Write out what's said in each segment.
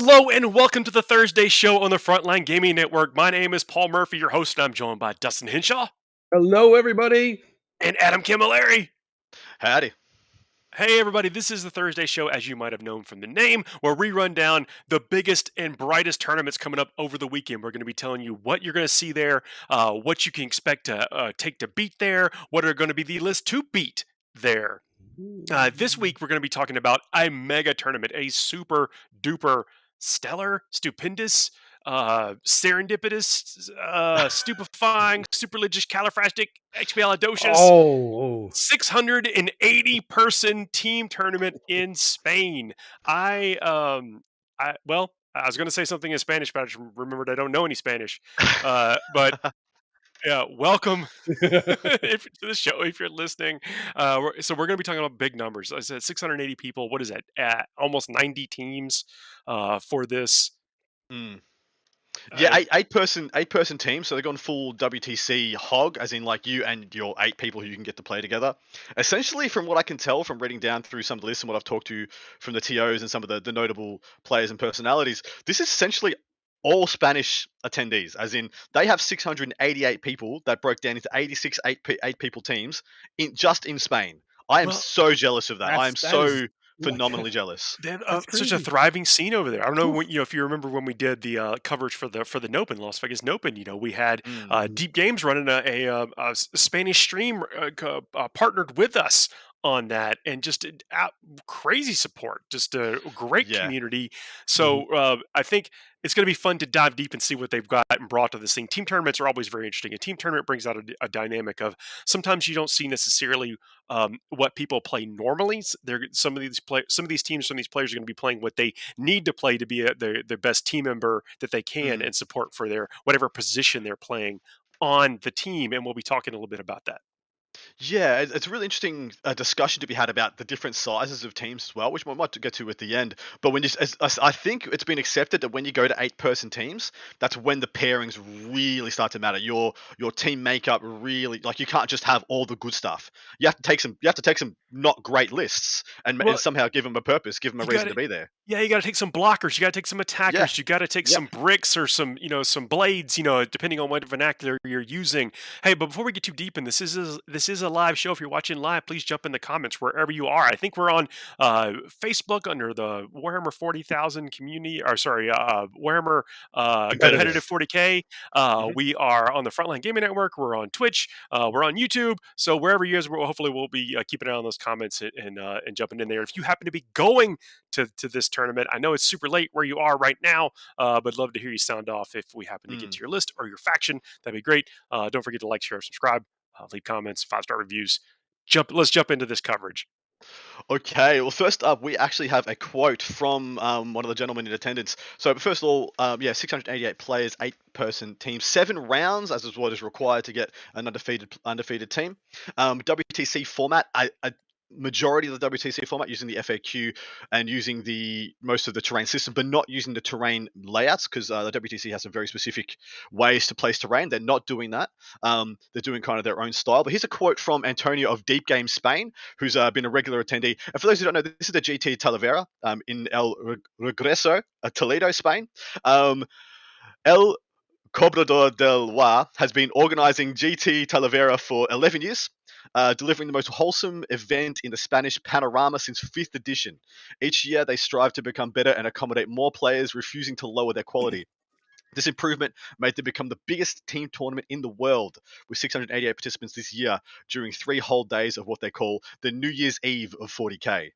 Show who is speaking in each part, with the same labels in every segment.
Speaker 1: Hello and welcome to the Thursday show on the Frontline Gaming Network. My name is Paul Murphy, your host, and I'm joined by Dustin Hinshaw
Speaker 2: Hello, everybody.
Speaker 1: and Adam Camilleri.
Speaker 3: Howdy.
Speaker 1: Hey, everybody, this is the Thursday show, as you might have known from the name, where we run down the biggest and brightest tournaments coming up over the weekend. We're going to be telling you what you're going to see there, uh, what you can expect to uh, take to beat there, what are going to be the list to beat there. Uh, this week, we're going to be talking about a mega tournament, a super duper stellar, stupendous, uh, serendipitous, uh, stupefying, superligious, califrastic, expialidocious.
Speaker 2: Oh, oh.
Speaker 1: 680 person team tournament in Spain. I um I well, I was going to say something in Spanish, but I just remembered I don't know any Spanish. Uh, but yeah, welcome if, to the show if you're listening. Uh, we're, so we're going to be talking about big numbers. I said 680 people. What is that? Uh, almost 90 teams uh, for this.
Speaker 3: Mm. Yeah,
Speaker 1: Uh,
Speaker 3: eight, eight person eight person team, so they've gone full WTC hog, as in like you and your eight people who you can get to play together. Essentially, from what I can tell from reading down through some of the lists and what I've talked to from the TOs and some of the, the notable players and personalities, this is essentially all Spanish attendees, as in they have 688 people that broke down into 86 eight, eight people teams in just in Spain. I am
Speaker 1: Well,
Speaker 3: so jealous of that. I am
Speaker 2: that
Speaker 3: so
Speaker 2: is-
Speaker 3: phenomenally jealous.
Speaker 1: They have uh, such a thriving scene over there. I don't know when, you know if you remember when we did the uh, coverage for the for the Nopen Las Vegas Nopen. You know we had
Speaker 3: Mm.
Speaker 1: uh,
Speaker 2: Mhm.
Speaker 1: Deep Games running a, a, uh, a s- Spanish stream uh, uh, partnered with us on that, and just uh, crazy support, just a great
Speaker 3: Yeah.
Speaker 1: community. So uh, I think it's going to be fun to dive deep and see what they've got and brought to this thing. Team tournaments are always very interesting. A team tournament brings out a dynamic of sometimes you don't see necessarily um, what people play normally. They're some of these play, some of these teams, some of these players are going to be playing what they need to play to be a, their their best team member that they can
Speaker 3: Mhm.
Speaker 1: and support for their whatever position they're playing on the team. And we'll be talking a little bit about that.
Speaker 3: Yeah, it- it's a really interesting uh, discussion to be had about the different sizes of teams as well, which we might get to at the end. But when you, as, as I think it's been accepted that when you go to eight-person teams, that's when the pairings really start to matter. Your your team makeup really like you can't just have all the good stuff. You have to take some. You have to take some not great lists and, ma-
Speaker 1: Well,
Speaker 3: and somehow give them a purpose, give them a
Speaker 1: you
Speaker 3: reason
Speaker 1: gotta-
Speaker 3: to be there.
Speaker 1: Yeah, you got to take some blockers. You got to take some attackers. You got to take
Speaker 3: Yep.
Speaker 1: some bricks or some, you know, some blades. You know, depending on what vernacular you're using. Hey, but before we get too deep in this, this is this is a live show. If you're watching live, please jump in the comments wherever you are. I think we're on uh, Facebook under the Warhammer Forty Thousand community, or sorry, uh, Warhammer uh,
Speaker 3: Competitive.
Speaker 1: Competitive 40K. Uh,
Speaker 3: Mhm.
Speaker 1: We are on the Frontline Gaming Network. We're on Twitch. Uh, we're on YouTube. So wherever you guys, are, hopefully we'll be uh, keeping an eye on those comments and and, uh, and jumping in there. If you happen to be going to, to this tournament. I know it's super late where you are right now, uh, but love to hear you sound off if we happen to get
Speaker 3: Mm.
Speaker 1: to your list or your faction. That'd be great. Uh, don't forget to like, share, subscribe, uh, leave comments, five star reviews. Jump. Let's jump into this coverage.
Speaker 3: Okay, well, first up, we actually have a quote from um, one of the gentlemen in attendance. So, first of all, um, yeah, 688 players, eight person team, seven rounds, as is what is required to get an undefeated undefeated team. Um, WTC format, a, a majority of the WTC format using the FAQ and using the most of the terrain system, but not using the terrain layouts because uh, the WTC has some very specific ways to place terrain. They're not doing that. Um, they're doing kind of their own style. But here's a quote from Antonio of Deep Game Spain, who's uh, been a regular attendee. And for those who don't know, this is the GT Talavera um, in El Regreso, uh, Toledo, Spain. Um, El Cobrador del Wa has been organizing GT Talavera for 11 years, uh, delivering the most wholesome event in the Spanish panorama since 5th edition. Each year, they strive to become better and accommodate more players, refusing to lower their quality. This improvement made them become the biggest team tournament in the world, with 688 participants this year during three whole days of what they call the New Year's Eve of 40k.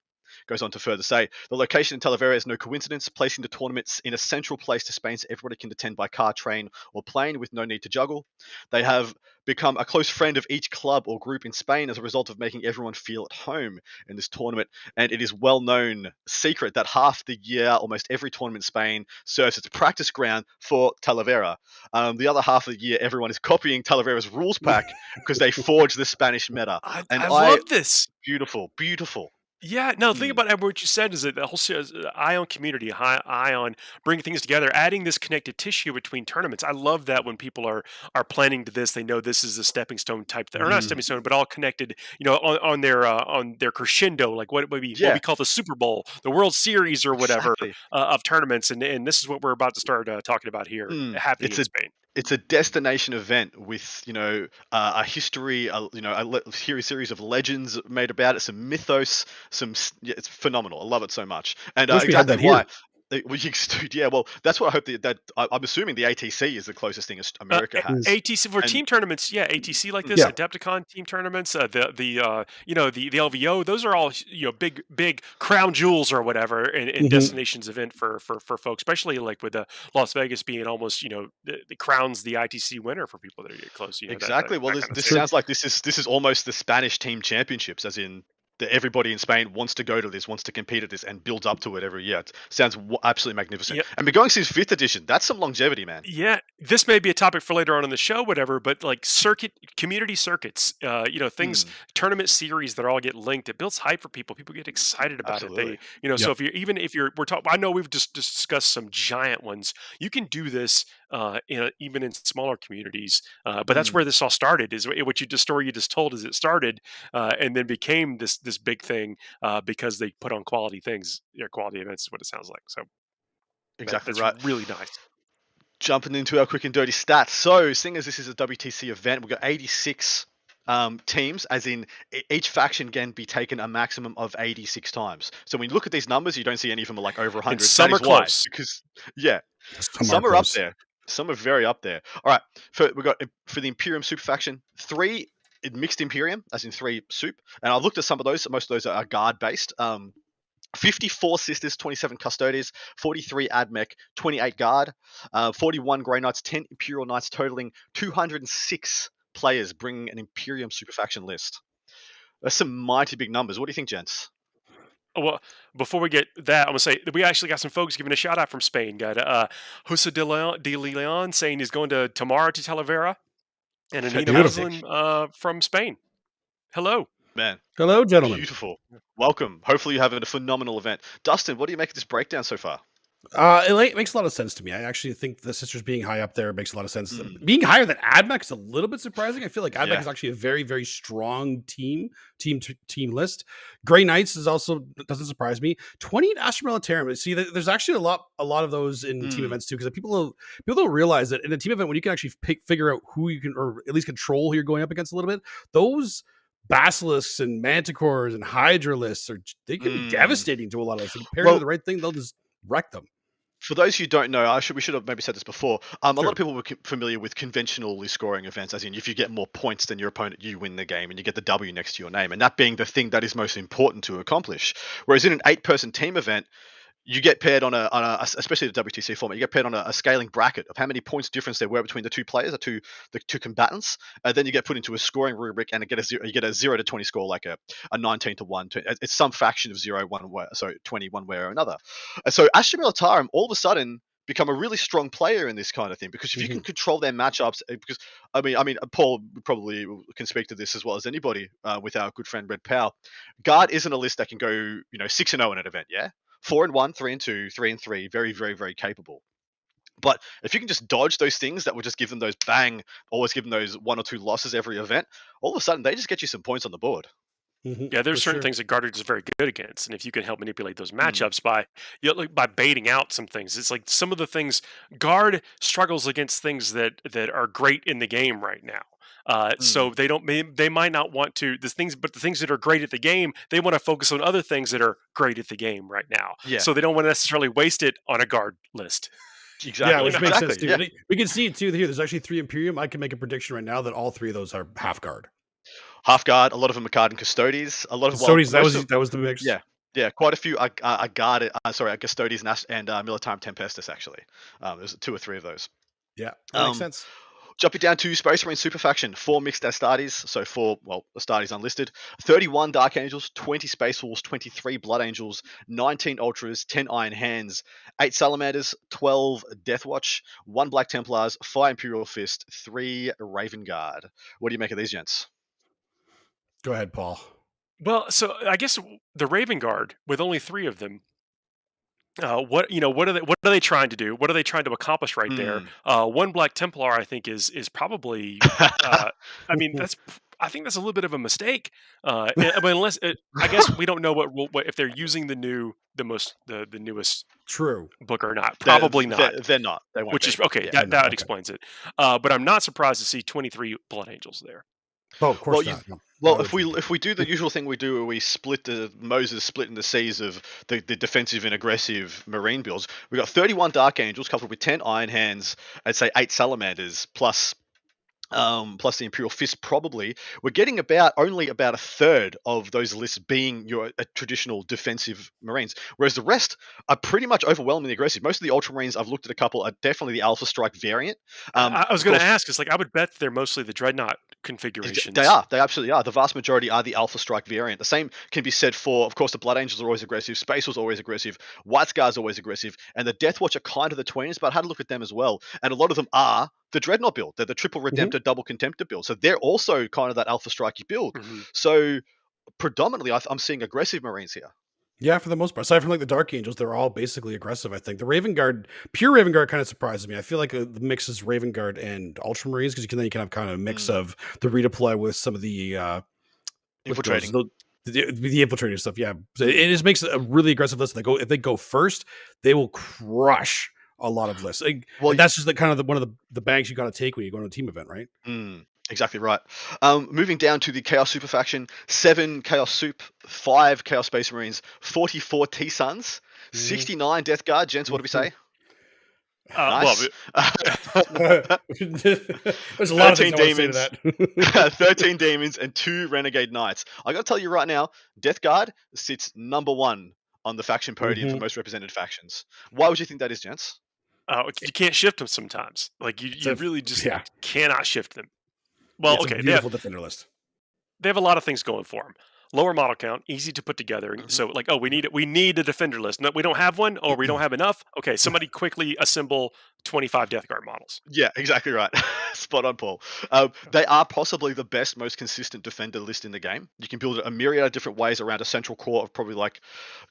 Speaker 3: Goes on to further say the location in Talavera is no coincidence, placing the tournaments in a central place to Spain so everybody can attend by car, train, or plane with no need to juggle. They have become a close friend of each club or group in Spain as a result of making everyone feel at home in this tournament. And it is well known secret that half the year, almost every tournament in Spain serves as a practice ground for Talavera. Um, the other half of the year, everyone is copying Talavera's rules pack because they forge the Spanish meta.
Speaker 1: I,
Speaker 3: And
Speaker 1: I
Speaker 3: I-
Speaker 1: love this.
Speaker 3: Beautiful, beautiful.
Speaker 1: Yeah, no, think
Speaker 3: Mm.
Speaker 1: about what you said is that the whole se- uh, Ion community, hi- Ion, bringing things together, adding this connected tissue between tournaments. I love that when people are are planning to this, they know this is a stepping stone type, th- or not
Speaker 3: Mhm.
Speaker 1: stepping stone, but all connected. You know, on, on their uh, on their crescendo, like what would be what
Speaker 3: Yeah.
Speaker 1: we call the Super Bowl, the World Series, or whatever
Speaker 3: Exactly.
Speaker 1: uh, of tournaments, and and this is what we're about to start uh, talking about here,
Speaker 3: Mm,
Speaker 1: happening
Speaker 3: it's
Speaker 1: in
Speaker 3: a-
Speaker 1: Spain.
Speaker 3: It's a destination event with you know uh, a history, a, you know a le- series series of legends made about it, some mythos, some yeah, it's phenomenal. I love it so much, and uh,
Speaker 2: Wish we had
Speaker 3: exactly
Speaker 2: that
Speaker 3: why.
Speaker 2: Here.
Speaker 3: uh, well, you- yeah, well, that's what I hope that, that I'm assuming the ATC is the closest thing as America
Speaker 1: Uh,
Speaker 3: has.
Speaker 1: ATC for
Speaker 3: And-
Speaker 1: team tournaments, yeah, ATC like this,
Speaker 2: Yeah.
Speaker 1: Adepticon team tournaments, uh, the the uh, you know the the LVO, those are all you know big big crown jewels or whatever, in and
Speaker 2: Mhm.
Speaker 1: destinations event for for for folks, especially like with the Las Vegas being almost you know the, the crowns the ITC winner for people that are get close. You know, that- that-
Speaker 3: exactly. well,
Speaker 1: that
Speaker 3: this, this sounds like this is this is almost the Spanish team championships, as in that everybody in Spain wants to go to this, wants to compete at this, and builds up to it every year. It sounds w- absolutely magnificent.
Speaker 1: Yep.
Speaker 3: And we're going since fifth edition. That's some longevity, man.
Speaker 1: Yeah, this may be a topic for later on in the show, whatever. But like circuit, community circuits, uh, you know, things,
Speaker 3: Mm.
Speaker 1: tournament series that all get linked. It builds hype for people. People get excited about it. They, you know, so if you're even if you're we're talking, I know we've just discussed some giant ones. You can do this uh, in a, even in smaller communities. Uh, but that's
Speaker 3: Mm.
Speaker 1: where this all started. Is what you the story you just told is it started uh, and then became this this big thing uh, because they put on quality things, or quality events. Is what it sounds like. So that-
Speaker 3: Exactly
Speaker 1: that's
Speaker 3: right.
Speaker 1: Really nice.
Speaker 3: Jumping into our quick and dirty stats. So, seeing as this is a WTC event, we've got 86 um, teams, as in each faction can be taken a maximum of 86 times. So, when you look at these numbers, you don't see any of them are like over 100. That
Speaker 1: some are
Speaker 3: why,
Speaker 1: close.
Speaker 3: Because, yeah,
Speaker 2: Some,
Speaker 3: some are up there. Some are very up there. All right. For we got for the Imperium Super faction, three mixed Imperium, as in three soup. And I've looked at some of those. Most of those are guard based. Um, 54 sisters, 27 custodes, 43 admech, 28 guard, uh, 41 grey knights, 10 imperial knights, totaling 206 players, bringing an Imperium super faction list. That's some mighty big numbers. What do you think, gents?
Speaker 1: Oh, Well, before we get that, I'm gonna say that we actually got some folks giving a shout out from Spain. Got uh, Jose de Leon, de Leon saying he's going to tomorrow to Talavera, and Anita
Speaker 2: Beautiful.
Speaker 1: Muslin uh, from Spain. Hello.
Speaker 3: Man,
Speaker 2: Hello, gentlemen.
Speaker 3: beautiful. Welcome. Hopefully, you're having a phenomenal event. Dustin, what do you make of this breakdown so far?
Speaker 2: Uh, it, like, makes a lot of sense to me. I actually think the sisters being high up there makes a lot of sense.
Speaker 3: Mm.
Speaker 2: Being higher than Admech is a little bit surprising. I feel like Admech
Speaker 3: Yeah.
Speaker 2: is actually a very, very strong team, team, t- team list. Grey Knights is also doesn't surprise me. Twenty Astra Militarum. See, there's actually a lot, a lot of those in team
Speaker 3: Mm.
Speaker 2: events too, because people people don't realize that in a team event when you can actually pick, figure out who you can, or at least control who you're going up against a little bit. Those basilisks and manticores and hydralisks are they can
Speaker 3: Mm.
Speaker 2: be devastating to a lot of us. Paired
Speaker 3: Well-
Speaker 2: with the right thing, they'll just wreck them.
Speaker 3: For those who don't know, I should we should have maybe said this before. Um, a lot of people were familiar with conventionally scoring events, as in if you get more points than your opponent, you win the game, and you get the W next to your name, and that being the thing that is most important to accomplish. Whereas in an eight-person team event, you get paired on a, on a especially the WTC format, you get paired on a, a scaling bracket of how many points difference there were between the two players, the two the two combatants, and then you get put into a scoring rubric and get a zero, you get a zero to twenty score, like a, a nineteen to one. To, it's some fraction of zero one way, so twenty one way or another. And so Astra Militarum all of a sudden become a really strong player in this kind of thing because if you can control their matchups, uh, because I mean, I mean, Paul probably can speak to this as well as anybody uh, with our good friend Red Powell. Guard isn't a list that can go, you know, six and zero in an event, yeah, four and one, three and two, three and three, very, very, very capable. But if you can just dodge those things that would just give them those bang, always give them those one or two losses every event, all of a sudden they just get you some points on the board.
Speaker 2: Mhm,
Speaker 1: Yeah, there's certain
Speaker 2: sure.
Speaker 1: things that Guarded is very good against, and if you can help manipulate those
Speaker 3: Mm.
Speaker 1: matchups by, you know, like by baiting out some things, it's like some of the things Guard struggles against things that that are great in the game right now. Uh, So
Speaker 3: Mm.
Speaker 1: they don't, may- they might not want to the things, but the things that are great at the game, they want to focus on other things that are great at the game right now.
Speaker 3: Yeah,
Speaker 1: So they don't want to necessarily waste it on a guard list.
Speaker 3: exactly.
Speaker 2: Yeah, which makes
Speaker 3: exactly.
Speaker 2: sense too.
Speaker 3: yeah.
Speaker 2: We can see it too here. There's actually three Imperium. I can make a prediction right now that all three of those are half guard.
Speaker 3: Half guard, a lot of them are guard and custodes. A lot of well,
Speaker 2: Custodes, that was
Speaker 3: of-
Speaker 2: that was the mix.
Speaker 3: Yeah. Yeah, quite a few are, are, are guarded. Uh, sorry, are custodes and, Ast- and uh, Militarum Tempestus actually. Um, there's two or three of those.
Speaker 2: yeah, that makes
Speaker 3: Um,
Speaker 2: sense.
Speaker 3: Jumping down to Space Marine Super Faction, four mixed Astartes, so four, well, Astartes unlisted, 31 Dark Angels, 20 Space Wolves, 23 Blood Angels, 19 Ultras, 10 Iron Hands, 8 Salamanders, 12 Death Watch, 1 Black Templars, 5 Imperial Fist, 3 Raven Guard. What do you make of these gents?
Speaker 2: Go ahead, Paul.
Speaker 1: Well, so I guess the Raven Guard with only three of them. Uh, what you know? What are they? What are they trying to do? What are they trying to accomplish right there?
Speaker 3: Mm.
Speaker 1: Uh, one Black Templar, I think, is is probably. Uh, I mean, that's. I think that's a little bit of a mistake. Uh, but unless it, I guess we don't know what, what if they're using the new, the most, the, the newest
Speaker 2: True.
Speaker 1: book or not. Probably
Speaker 3: they're,
Speaker 1: not.
Speaker 3: They're, not. They won't
Speaker 1: Which
Speaker 3: be.
Speaker 1: is okay.
Speaker 3: Yeah.
Speaker 1: that that
Speaker 2: okay.
Speaker 1: explains it. Uh, but I'm not surprised to see 23 Blood Angels there.
Speaker 2: Oh, of course
Speaker 3: Well, you-
Speaker 2: not. no.
Speaker 3: Well, if we if we do the usual thing we do, where we split the Moses split in the seas of the, the defensive and aggressive marine builds, we got 31 Dark Angels coupled with 10 Iron Hands, I'd say eight Salamanders plus um, plus the Imperial Fist probably. We're getting about only about a third of those lists being your uh, traditional defensive Marines, whereas the rest are pretty much overwhelmingly aggressive. Most of the Ultramarines I've looked at a couple are definitely the Alpha Strike variant. Um,
Speaker 1: I, I was going to ask. It's like I would bet they're mostly the Dreadnought configurations.
Speaker 3: They are. They absolutely are. The vast majority are the Alpha Strike variant. The same can be said for, of course, the Blood Angels are always aggressive, Space was always aggressive, White Scars always aggressive, and the Death Watch are kind of the twins, but I had a look at them as well. And a lot of them are the Dreadnought build. They're the triple Redemptor, double Contemptor build. So they're also kind of that Alpha Strikey build.
Speaker 1: Mhm.
Speaker 3: So predominantly, I I'm seeing aggressive Marines here.
Speaker 2: Yeah, for the most part. Aside from like the Dark Angels, they're all basically aggressive. I think the Raven Guard, pure Raven Guard, kind of surprises me. I feel like uh, the mix is Raven Guard and Ultramarines because you can then you can have kind of a mix
Speaker 3: Mm.
Speaker 2: of the redeploy with some of the uh, those-
Speaker 3: Infiltrating.
Speaker 2: the, the, the infiltrating stuff. Yeah, so it just makes it a really aggressive list. They go if they go first, they will crush a lot of lists. Like,
Speaker 3: Well,
Speaker 2: that's just the kind of the, one of the, the banks you got to take when you go to a team event, right?
Speaker 3: Mm, exactly right. Um, moving down to the Chaos Super faction, seven Chaos Soup, five Chaos Space Marines, 44 T Sons,
Speaker 2: Mhm.
Speaker 3: 69 Death Guard. Gents, what do we say?
Speaker 1: Uh, well,
Speaker 3: Nice.
Speaker 2: There's a lot of
Speaker 3: 13
Speaker 2: things I wanna say to that.
Speaker 3: 13 demons and two renegade knights. I gotta tell you right now, Death Guard sits number one on the faction podium for
Speaker 2: Mhm.
Speaker 3: most represented factions. Why would you think that is, gents?
Speaker 1: Uh, you can't shift them sometimes. Like you, you
Speaker 2: So,
Speaker 1: really just
Speaker 2: yeah.
Speaker 1: cannot shift them. Well,
Speaker 2: It's a
Speaker 1: okay, they have,
Speaker 2: beautiful defender list.
Speaker 1: they have a lot of things going for them. Lower model count, easy to put together.
Speaker 3: Mhm.
Speaker 1: So, like, oh, we need we need a defender list. No, we don't have one, or we don't
Speaker 2: Mm-hmm.
Speaker 1: have enough. Okay, somebody quickly assemble twenty five Death Guard models.
Speaker 3: Yeah, exactly right. Spot on, Paul. Um, they are possibly the best, most consistent defender list in the game. You can build it a myriad of different ways around a central core of probably like,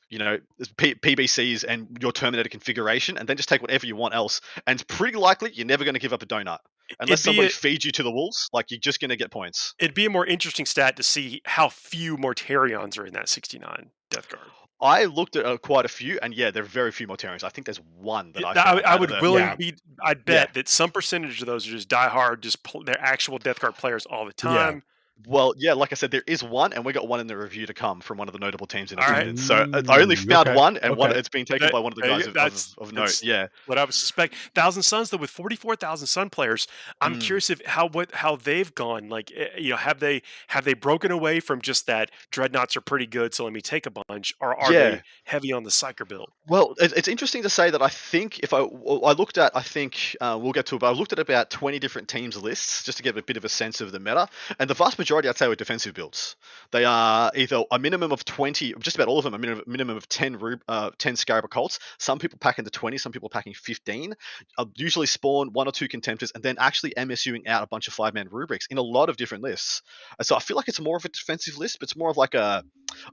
Speaker 3: you know, P- PBCs and your Terminator configuration, and then just take whatever you want else. And it's pretty likely you're never going to give up a donut. Unless somebody
Speaker 1: a-
Speaker 3: feeds you to the wolves, like you're just going to get points.
Speaker 1: It'd be a more interesting stat to see how few Mortarions are in that sixty nine Death Guard.
Speaker 3: I looked at uh, quite a few, and yeah, there are very few Mortarions. I think there's one that I.
Speaker 1: I, I would willingly
Speaker 2: Yeah.
Speaker 1: be. I'd bet that some percentage of those are just diehard, just pl- they're actual Death Guard players all the
Speaker 2: Yeah.
Speaker 1: time.
Speaker 3: Well, yeah, like I said, there is one, and we got one in the review to come from one of the notable teams in
Speaker 1: All right.
Speaker 3: attendance. So uh, I only
Speaker 2: Mm,
Speaker 3: found
Speaker 2: okay,
Speaker 3: one, and one
Speaker 2: okay.
Speaker 3: it's been taken
Speaker 1: That-
Speaker 3: by one of the guys of,
Speaker 1: that's-
Speaker 3: of, of note.
Speaker 1: that's-
Speaker 3: Yeah,
Speaker 1: What I would suspect, Thousand Sons though, with forty four thousand Son players, I'm
Speaker 3: Mm.
Speaker 1: curious if how what how they've gone. Like, eh, you know, have they have they broken away from just that dreadnoughts are pretty good, so let me take a bunch, or are
Speaker 3: Yeah.
Speaker 1: they heavy on the psyker build?
Speaker 3: Well, it's interesting to say that I think if I I looked at I think uh, we'll get to it, but I looked at about twenty different teams' lists just to get a bit of a sense of the meta, and the vast majority I'd say were defensive builds. They are either a minimum of twenty, just about all of them, a minimum, minimum of ten uh, ten Scarab Occults. Some people pack into twenty, some people packing fifteen. Uh, usually spawn one or two Contemptors, and then actually MSUing out a bunch of five man rubrics in a lot of different lists. So I feel like it's more of a defensive list, but it's more of like a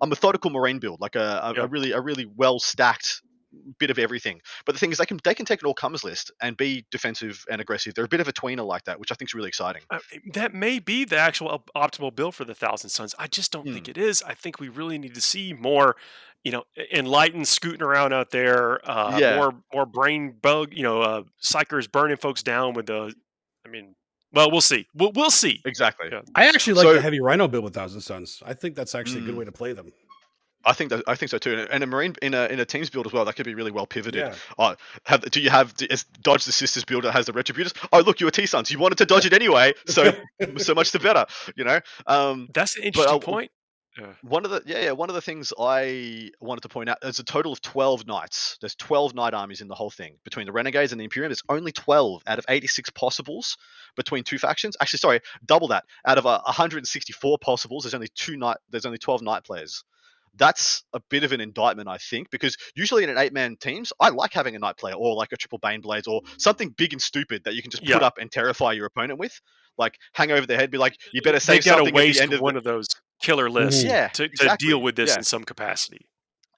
Speaker 3: a methodical marine build, like a, a, a really a really well stacked bit of everything. But the thing is, they can they can take an all comers list and be defensive and aggressive. They're a bit of a tweener like that, which I think is really exciting.
Speaker 1: Uh, that may be the actual op- optimal build for the Thousand Sons. I just don't
Speaker 3: Hmm.
Speaker 1: think it is. I think we really need to see more, you know, enlightened scooting around out there. Uh,
Speaker 3: Yeah.
Speaker 1: More more brain bug, you know, uh, psykers burning folks down with the. I mean, well, we'll see. We'll we'll see.
Speaker 3: Exactly.
Speaker 1: Yeah.
Speaker 2: I actually like
Speaker 3: So-
Speaker 2: the heavy rhino build with Thousand Sons. I think that's actually a good
Speaker 3: Mm.
Speaker 2: way to play them.
Speaker 3: I think that I think so too. And- And a marine in a in a teams build as well, that could be really well pivoted.
Speaker 2: Yeah.
Speaker 3: Oh, have do you have is dodge the sisters build that has the retributors? Oh, look, you were T Sons. You wanted to dodge it anyway, so so much the better. You know. Um,
Speaker 1: That's an interesting
Speaker 3: I'll-
Speaker 1: point.
Speaker 3: one of the yeah yeah one of the things I wanted to point out there's a total of 12 knights. There's 12 knight armies in the whole thing between the renegades and the imperium. There's only 12 out of 86 possibles between two factions. Actually, sorry, double that. Out of uh, 164 possibles, there's only two knight. There's only 12 knight players. That's a bit of an indictment, I think, because usually in an eight-man teams, I like having a knight player or like a triple bane blades or something big and stupid that you can just put
Speaker 1: Yeah.
Speaker 3: up and terrify your opponent with. Like hang over their head, be like, you better save
Speaker 1: got to
Speaker 3: something at
Speaker 1: waste
Speaker 3: the end of
Speaker 1: one
Speaker 3: the,
Speaker 1: of those. killer list
Speaker 3: Yeah,
Speaker 1: to, to
Speaker 3: exactly,
Speaker 1: deal with this
Speaker 3: yeah.
Speaker 1: in some capacity.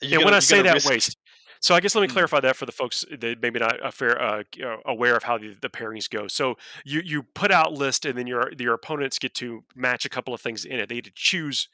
Speaker 3: You're
Speaker 1: and when
Speaker 3: gonna-
Speaker 1: I say that
Speaker 3: risk-
Speaker 1: waste, so I guess let me
Speaker 3: Mm.
Speaker 1: clarify that for the folks that maybe not a fair uh, aware of how the, the pairings go. So you you put out list, and then your your opponents get to match a couple of things in it. They get to choose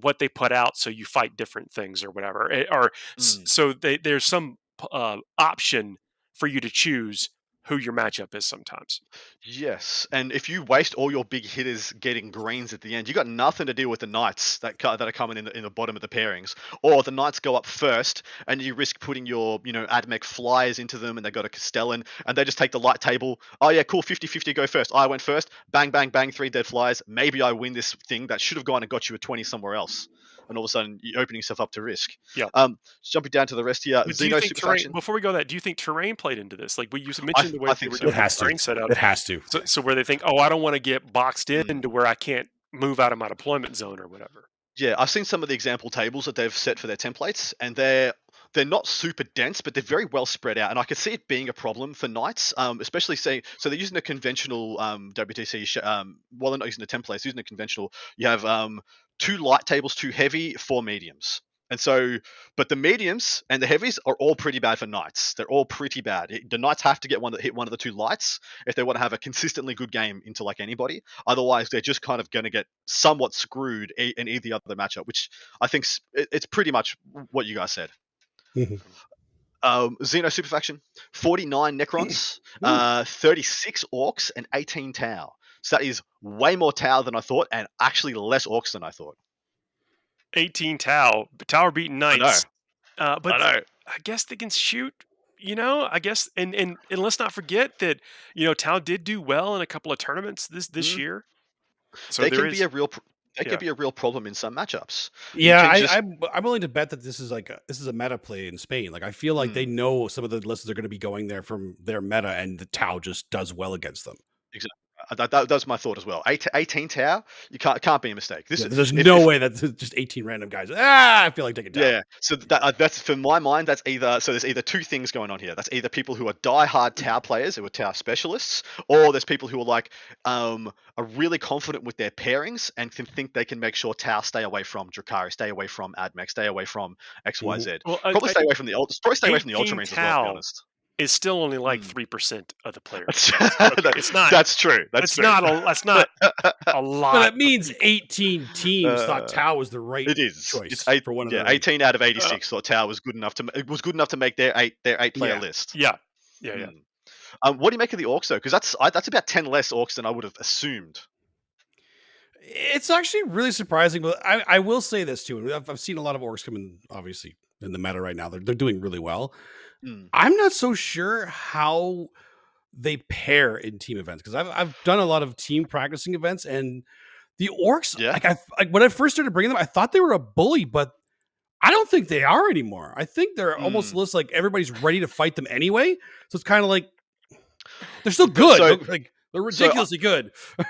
Speaker 1: what they put out, so you fight different things or whatever. Eh, Or
Speaker 3: Mm.
Speaker 1: so they, there's some uh, option for you to choose who your matchup is sometimes.
Speaker 3: Yes, and if you waste all your big hitters getting greens at the end, you got nothing to deal with the knights that that are coming in the, in the bottom of the pairings, or the knights go up first, and you risk putting your you know Admech flyers into them, and they got a Castellan, and they just take the light table. Oh yeah, cool, 50-50 go first. I went first. Bang bang bang, three dead flyers. Maybe I win this thing that should have gone and got you a twenty somewhere else, and all of a sudden you're opening yourself up to risk.
Speaker 1: Yeah.
Speaker 3: Um, jumping down to the rest here,
Speaker 1: But do you
Speaker 3: Xeno
Speaker 1: think
Speaker 3: Super
Speaker 1: terrain,
Speaker 3: Faction.
Speaker 1: before we go that, do you think terrain played into this? Like we you mentioned the way
Speaker 3: I
Speaker 1: they
Speaker 3: think
Speaker 1: were
Speaker 3: so.
Speaker 1: doing
Speaker 2: It
Speaker 1: the
Speaker 2: has to.
Speaker 1: terrain setup.
Speaker 2: It has to.
Speaker 1: So, so where they think, oh, I don't want to get boxed in
Speaker 3: Mm.
Speaker 1: to where I can't move out of my deployment zone or whatever.
Speaker 3: Yeah, I've seen some of the example tables that they've set for their templates, and they're they're not super dense, but they're very well spread out. And I could see it being a problem for knights, um, especially say so they're using a conventional um, WTC. Sh- um, well, they're not using the templates, using a conventional. You have um, two light tables, two heavy, four mediums. And so, but the mediums and the heavies are all pretty bad for knights. They're all pretty bad. It- the knights have to get one that hit one of the two lights if they want to have a consistently good game into like anybody. Otherwise, they're just kind of going to get somewhat screwed in either other matchup, which I think it's pretty much what you guys said.
Speaker 2: Mhm.
Speaker 3: Um, Xeno Super Faction, 49 Necrons, uh, 36 Orcs, and 18 Tau. So that is way more Tau than I thought, and actually less Orcs than I thought.
Speaker 1: 18 Tau, Tower beaten
Speaker 3: know.
Speaker 1: knights. Uh, but
Speaker 3: I know.
Speaker 1: I guess they can shoot. You know, I guess, and, and and let's not forget that you know Tau did do well in a couple of tournaments this this
Speaker 3: Mhm.
Speaker 1: year. So
Speaker 3: they
Speaker 1: there
Speaker 3: can
Speaker 1: is,
Speaker 3: be a real. They
Speaker 1: yeah.
Speaker 3: can be a real problem in some matchups.
Speaker 2: Yeah, I,
Speaker 3: just-
Speaker 2: I'm I'm willing to bet that this is like a, this is a meta play in Spain. Like I feel like they know some of the lists are going to be going there from their meta, and the Tau just does well against them.
Speaker 3: Uh, That, that, that's my thought as well. Eight, 18 Tau, you can't can't be a mistake. This
Speaker 2: Yeah,
Speaker 3: is
Speaker 2: there's
Speaker 3: if-
Speaker 2: no
Speaker 3: if-
Speaker 2: way that just 18 random guys. Ah, I feel like taking Tau.
Speaker 3: Yeah, so that, uh, that's for my mind. That's either so there's either two things going on here. That's either people who are die-hard Tau players who are Tau specialists, or there's people who are like um, are really confident with their pairings and can think they can make sure Tau stay away from Drukari, stay away from Admech, stay away from X Y Z.
Speaker 1: well, I-
Speaker 3: Probably
Speaker 1: I-
Speaker 3: stay away from the ult- probably stay away from the
Speaker 1: 18
Speaker 3: Ultramarines as well. To be honest,
Speaker 1: is still only like
Speaker 3: Mm.
Speaker 1: three percent of the players.
Speaker 3: that's,
Speaker 1: Okay, it's not.
Speaker 3: That's true. That's
Speaker 1: That's
Speaker 3: true.
Speaker 1: not a. That's not a lot.
Speaker 2: But it means 18 teams
Speaker 3: Uh,
Speaker 2: thought Tau was the right
Speaker 3: It is.
Speaker 2: choice
Speaker 3: It's eight,
Speaker 2: for one of
Speaker 3: yeah,
Speaker 2: the
Speaker 3: 18 out of 86 thought Tau was good enough to it was good enough to make their eight their eight player
Speaker 2: Yeah.
Speaker 3: list.
Speaker 1: yeah, yeah, yeah.
Speaker 3: Mm. Um, what do you make of the orcs though? Because that's I, that's about ten less orcs than I would have assumed.
Speaker 2: It's actually really surprising, but I, I will say this too. I've, I've seen a lot of orcs come in, obviously, in the meta right now. They're, they're doing really well.
Speaker 3: Mm.
Speaker 2: I'm not so sure how they pair in team events because I've, I've done a lot of team practicing events and the orcs,
Speaker 3: Yeah.
Speaker 2: like, I, like when I first started bringing them, I thought they were a bully, but I don't think they are anymore. I think they're almost
Speaker 3: Mm.
Speaker 2: looks like everybody's ready to fight them anyway. So it's kind of like they're still good.
Speaker 3: So-
Speaker 2: like they're
Speaker 3: so, uh,
Speaker 2: ridiculously good.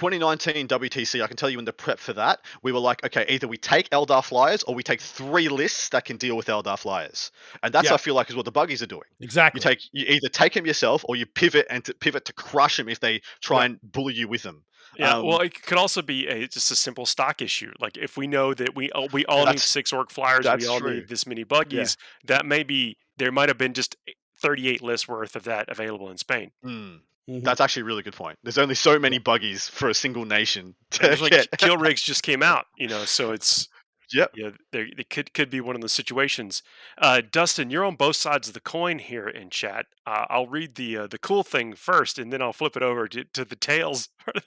Speaker 3: 2019 WTC, I can tell you in the prep for that, we were like, okay, either we take Eldar flyers or we take three lists that can deal with Eldar flyers, and that's
Speaker 2: Yeah.
Speaker 3: I feel like is what the buggies are doing.
Speaker 2: Exactly.
Speaker 3: You take you either take them yourself or you pivot and to pivot to crush them if they try
Speaker 2: Yeah.
Speaker 3: and bully you with them.
Speaker 1: Yeah,
Speaker 3: Um,
Speaker 1: well, it could also be a, just a simple stock issue. Like if we know that we all, we all need six orc flyers, we all
Speaker 3: true.
Speaker 1: need this many buggies. That may be there might have been just 38 lists worth of that available in Spain.
Speaker 3: Mm,
Speaker 2: Mhm.
Speaker 3: That's actually a really good point. There's only so many buggies for a single nation to
Speaker 1: like
Speaker 3: get.
Speaker 1: kill rigs just came out, you know, so it's
Speaker 3: Yep.
Speaker 1: yeah, there it could could be one of the situations. Uh, Dustin, you're on both sides of the coin here in chat. Uh, I'll read the uh, the cool thing first, and then I'll flip it over to, to the tails.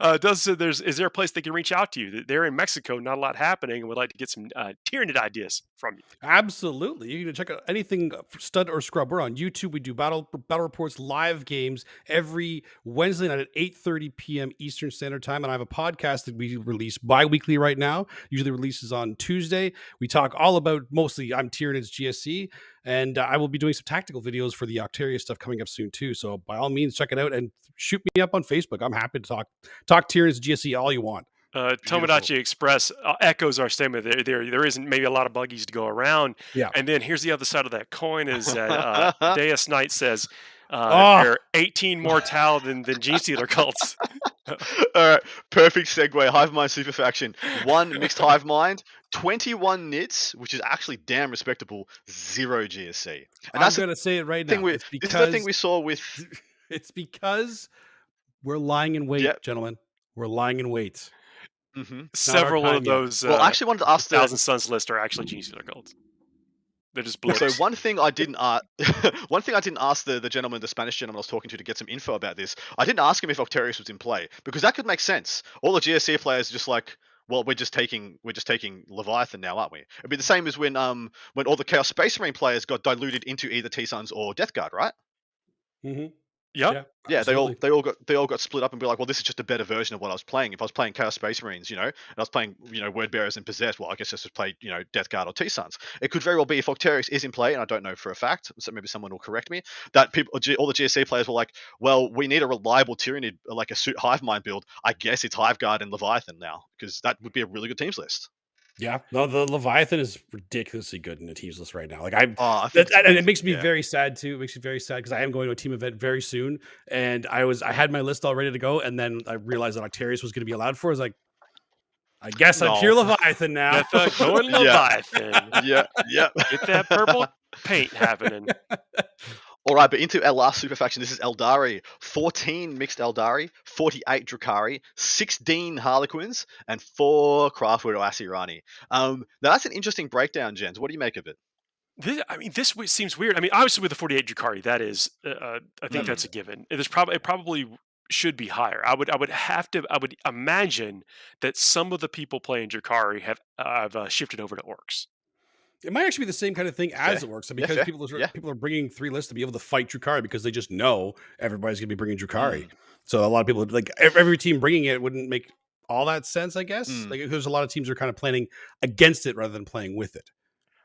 Speaker 1: uh, Dustin, there's is there a place they can reach out to you? They're in Mexico, not a lot happening, and would like to get some uh, Tyranid ideas from you.
Speaker 2: Absolutely. You can check out anything uh, Stud or Scrub. We're on YouTube. We do battle battle reports live games every Wednesday night at 8:30 p.m. Eastern Standard Time. And I have a podcast that we release bi-weekly right now. Usually releases on Tuesday. We talk all about mostly I'm Tyranids GSC. And uh, I will be doing some tactical videos for the Octarius stuff coming up soon too. So by all means, check it out and shoot me up on Facebook. I'm happy to talk talk Tyranids GSC all you want.
Speaker 1: Uh,
Speaker 3: Beautiful.
Speaker 1: Tomodachi Express uh, echoes our statement. There, there, there isn't maybe a lot of buggies to go around.
Speaker 2: Yeah.
Speaker 1: And then here's the other side of that coin: is that uh, Deus Knight says, Uh,
Speaker 2: Oh.
Speaker 1: They're 18 more Tau than than Gene Stealer cults.
Speaker 3: All right, perfect segue. Hive Mind Super Faction. One mixed Hive Mind, 21 nits, which is actually damn respectable. Zero GSC. And
Speaker 2: I'm
Speaker 3: that's
Speaker 2: going to say it right now.
Speaker 3: we.
Speaker 2: It's
Speaker 3: This is the thing we saw with.
Speaker 2: It's because we're lying in wait,
Speaker 3: Yep.
Speaker 2: gentlemen. We're lying in wait.
Speaker 3: Mhm.
Speaker 1: Several
Speaker 2: time
Speaker 1: of
Speaker 2: yet.
Speaker 1: those uh,
Speaker 3: Well, I actually wanted to ask the.
Speaker 1: Thousand Sons list are actually Gene Stealer cults. They're just
Speaker 3: So one thing I didn't ask, one thing I didn't ask the, the gentleman, the Spanish gentleman I was talking to, to get some info about this. I didn't ask him if Octarius was in play because that could make sense. All the GSC players are just like, well, we're just taking we're just taking Leviathan now, aren't we? It'd be the same as when um when all the Chaos Space Marine players got diluted into either T Sons or Death Guard, right?
Speaker 2: Mm-hmm.
Speaker 1: Yep.
Speaker 3: Yeah, they all they all got they all got split up and be like, well, this is just a better version of what I was playing. If I was playing Chaos Space Marines, you know, and I was playing, you know, Word Bearers and Possessed, well, I guess I just play, you know, Death Guard or T Sons. It could very well be if Octarius is in play, and I don't know for a fact, so maybe someone will correct me. That people, all the GSC players were like, well, we need a reliable Tyranid, like a suit Hive Mind build. I guess it's Hive Guard and Leviathan now, because that would be a really good teams list.
Speaker 2: Yeah. No, the Leviathan is ridiculously good in the teams list right now. Like I'm
Speaker 3: Oh, I
Speaker 2: that, and it makes me
Speaker 3: yeah.
Speaker 2: very sad too. It makes me very sad because I am going to a team event very soon, and I was I had my list all ready to go, and then I realized that Octarius was going to be allowed for. I was like, I guess I'm
Speaker 3: No.
Speaker 2: pure Leviathan now.
Speaker 1: Get the going
Speaker 3: Yeah.
Speaker 1: Leviathan.
Speaker 3: yeah, yeah.
Speaker 1: Get that purple paint happening.
Speaker 3: All right, but into our last super faction. This is Eldari. 14 mixed Eldari, 48 Drukari, 16 Harlequins, and 4 Craftworld or Asuryani. Um, now that's an interesting breakdown, Jens. What do you make of it?
Speaker 1: This, I mean, this seems weird. I mean, obviously with the 48 Drukari, that is, uh, uh, I think
Speaker 3: Mm.
Speaker 1: that's a given. It is probably it probably should be higher. I would I would have to I would imagine that some of the people playing Drukari have uh, have uh, shifted over to orcs.
Speaker 2: It might actually be the same kind of thing as
Speaker 3: Fair.
Speaker 2: it works
Speaker 3: Yeah,
Speaker 2: because
Speaker 3: fair.
Speaker 2: people are
Speaker 3: Yeah.
Speaker 2: people are bringing three lists to be able to fight Drukari because they just know everybody's going to be bringing Drukari.
Speaker 3: Mm.
Speaker 2: So a lot of people like every team bringing it wouldn't make all that sense, I guess.
Speaker 3: Mm.
Speaker 2: Like because a lot of teams are kind of planning against it rather than playing with it.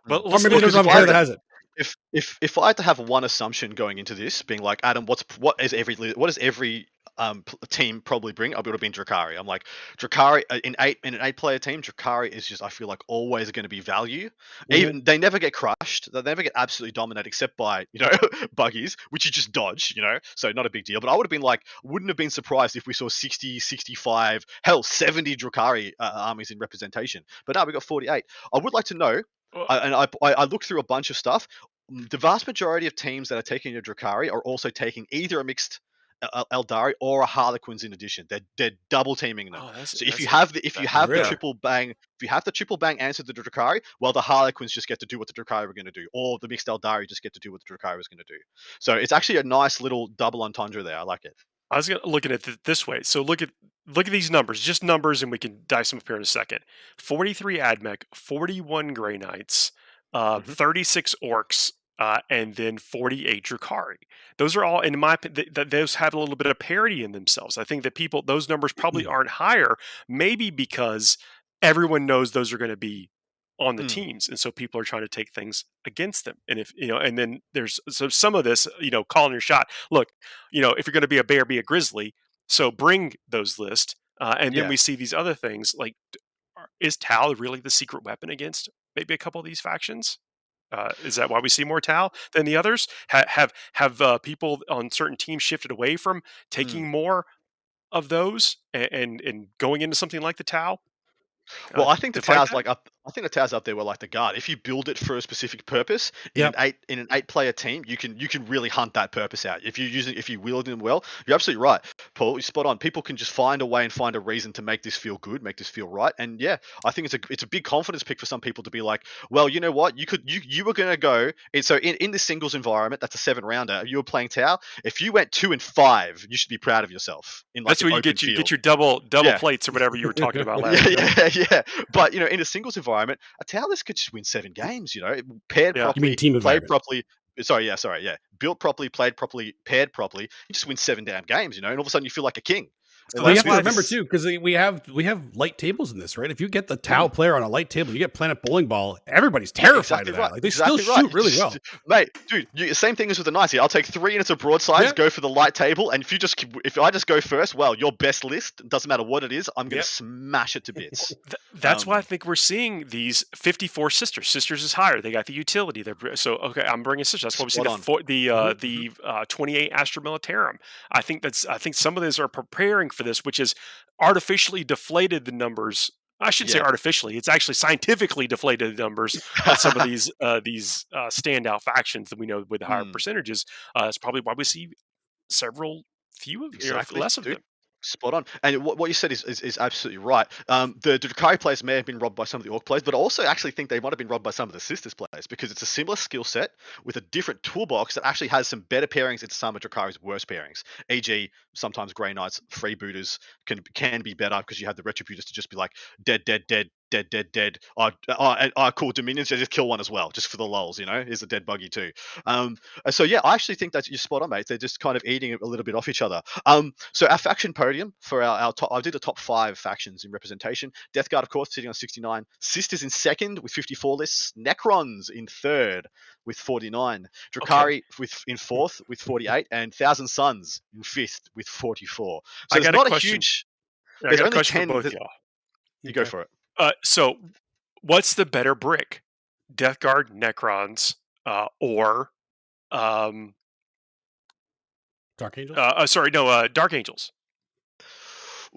Speaker 1: But
Speaker 2: Or
Speaker 1: let's
Speaker 2: maybe there's
Speaker 1: at
Speaker 3: if
Speaker 2: another
Speaker 3: I
Speaker 2: player that has it.
Speaker 3: If if if I had to have one assumption going into this, being like Adam, what's what is every what does every um team probably bring? I would have been Drukari. I'm like Drukari uh, in eight in an eight player team. Drukari is just I feel like always going to be value.
Speaker 2: Mhm.
Speaker 3: Even they never get crushed. They never get absolutely dominated except by you know buggies, which you just dodge. You know, so not a big deal. But I would have been like, wouldn't have been surprised if we saw 60, 65, hell, 70 Drukari uh, armies in representation. But now we got 48. I would like to know
Speaker 1: Well-
Speaker 3: I, and I, I I looked through a bunch of stuff. Mm, The vast majority of teams that are taking a Drukari are also taking either a mixed Eldari or a Harlequins in addition. They're they're double teaming them.
Speaker 1: Oh,
Speaker 3: So if you have the if you have the triple bang if you have the triple bang answer to the Drukari, well the Harlequins just get to do what the Drukari are going to do, or the mixed Eldari just get to do what the Drukari is going to do. So it's actually a nice little double entendre there. I like it.
Speaker 1: I was gonna look at it th- this way. So look at look at these numbers, just numbers, and we can dice them up here in a second. Forty-three Admech, forty-one Grey Knights, uh,
Speaker 3: Mhm.
Speaker 1: thirty-six Orcs, uh, and then forty-eight Drukari. Those are all, in my opinion, th- th- those have a little bit of parity in themselves. I think that people, those numbers probably aren't higher, maybe because everyone knows those are going to be on the
Speaker 3: Mm.
Speaker 1: teams, and so people are trying to take things against them. And if you know, and then there's so some of this, you know, calling your shot. Look, you know, if you're going to be a bear, be a grizzly. So bring those lists, uh, and then
Speaker 3: Yeah.
Speaker 1: we see these other things. Like, is Tau really the secret weapon against maybe a couple of these factions? Uh, is that why we see more Tau than the others? Ha- have have uh, people on certain teams shifted away from taking more of those and, and and going into something like the Tau?
Speaker 3: Well,
Speaker 1: uh,
Speaker 3: I think the towers
Speaker 1: that?
Speaker 3: like up. I think the towers up there were like the guard. If you build it for a specific purpose in
Speaker 2: Yep.
Speaker 3: an eight in an eight player team, you can you can really hunt that purpose out. If you use it, if you wield them well, you're absolutely right, Paul. You're spot on. People can just find a way and find a reason to make this feel good, make this feel right. And yeah, I think it's a it's a big confidence pick for some people to be like, well, you know what, you could you you were gonna go. And so in in the singles environment, that's a seven rounder. You were playing Tau. If you went two and five, you should be proud of yourself. In like
Speaker 1: That's where you get you
Speaker 3: field.
Speaker 1: get your double double
Speaker 3: Yeah.
Speaker 1: plates or whatever you were talking about last.
Speaker 3: yeah, yeah, yeah. But you know, in a singles environment, a Tau list could just win seven games. You know, paired
Speaker 1: Yeah.
Speaker 3: Properly,
Speaker 2: team
Speaker 3: played properly. Sorry, yeah, sorry, yeah. Built properly, played properly, paired properly. You just win seven damn games. You know, and all of a sudden you feel like a king. They
Speaker 2: Well, you have to remember too, because we have we have light tables in this, right? If you get the Tau player on a light table, you get Planet Bowling Ball. Everybody's terrified
Speaker 3: Exactly
Speaker 2: of that.
Speaker 3: right,
Speaker 2: Like they
Speaker 3: exactly
Speaker 2: still
Speaker 3: right.
Speaker 2: shoot really well.
Speaker 3: mate. Dude, you, same thing as with the knights. I'll take three units of broadsides,
Speaker 2: Yeah.
Speaker 3: go for the light table, and if you just if I just go first, well, your best list doesn't matter what it is. I'm gonna
Speaker 2: Yep.
Speaker 3: smash it to bits.
Speaker 1: Th- that's why I
Speaker 3: Um,
Speaker 1: think we're seeing these 54 sisters. Sisters is higher. They got the utility. They're so okay. I'm bringing sisters. That's why we see the the uh,
Speaker 2: Mhm.
Speaker 1: the uh, 28 Astra Militarum. I think that's. I think some of those are preparing for this, which is artificially deflated the numbers. I should say artificially. It's actually scientifically deflated the numbers on some of these uh, these uh, standout factions that we know with the higher
Speaker 3: Hmm.
Speaker 1: percentages. Uh, that's probably why we see several few of
Speaker 3: Exactly,
Speaker 1: less of
Speaker 3: dude.
Speaker 1: them.
Speaker 3: Spot on. And what, what you said is, is, is absolutely right. Um, the Drukari players may have been robbed by some of the Orc players, but I also actually think they might have been robbed by some of the Sisters players because it's a similar skill set with a different toolbox that actually has some better pairings into some of Drukari's worst pairings. E.g., sometimes Grey Knights, Freebooters can can be better because you have the Retributors to just be like dead, dead, dead, dead, dead, dead. I, and, oh cool. Dominions, yeah, just kill one as well, just for the lulls, you know, is a dead buggy too. Um, so yeah, I actually think that you're spot on, mate. They're just kind of eating a little bit off each other. Um, so our faction podium for our, our top, I did the top five factions in representation. Death Guard, of course, sitting on 69. Sisters in second with 54 lists. Necrons in third with 49. Drukari with in fourth with 48, and Thousand Sons in fifth with 44. So
Speaker 1: I
Speaker 3: it's
Speaker 1: a
Speaker 3: not a
Speaker 1: question.
Speaker 3: huge.
Speaker 1: I
Speaker 3: There's
Speaker 1: got a
Speaker 3: only
Speaker 1: question
Speaker 3: 10
Speaker 1: for both
Speaker 3: that-
Speaker 1: y'all.
Speaker 3: You go
Speaker 2: Okay.
Speaker 3: for it.
Speaker 1: Uh, so, what's the better brick, Death Guard, Necrons, uh, or, um,
Speaker 2: Dark Angels?
Speaker 1: uh, uh, sorry, no, uh, Dark Angels?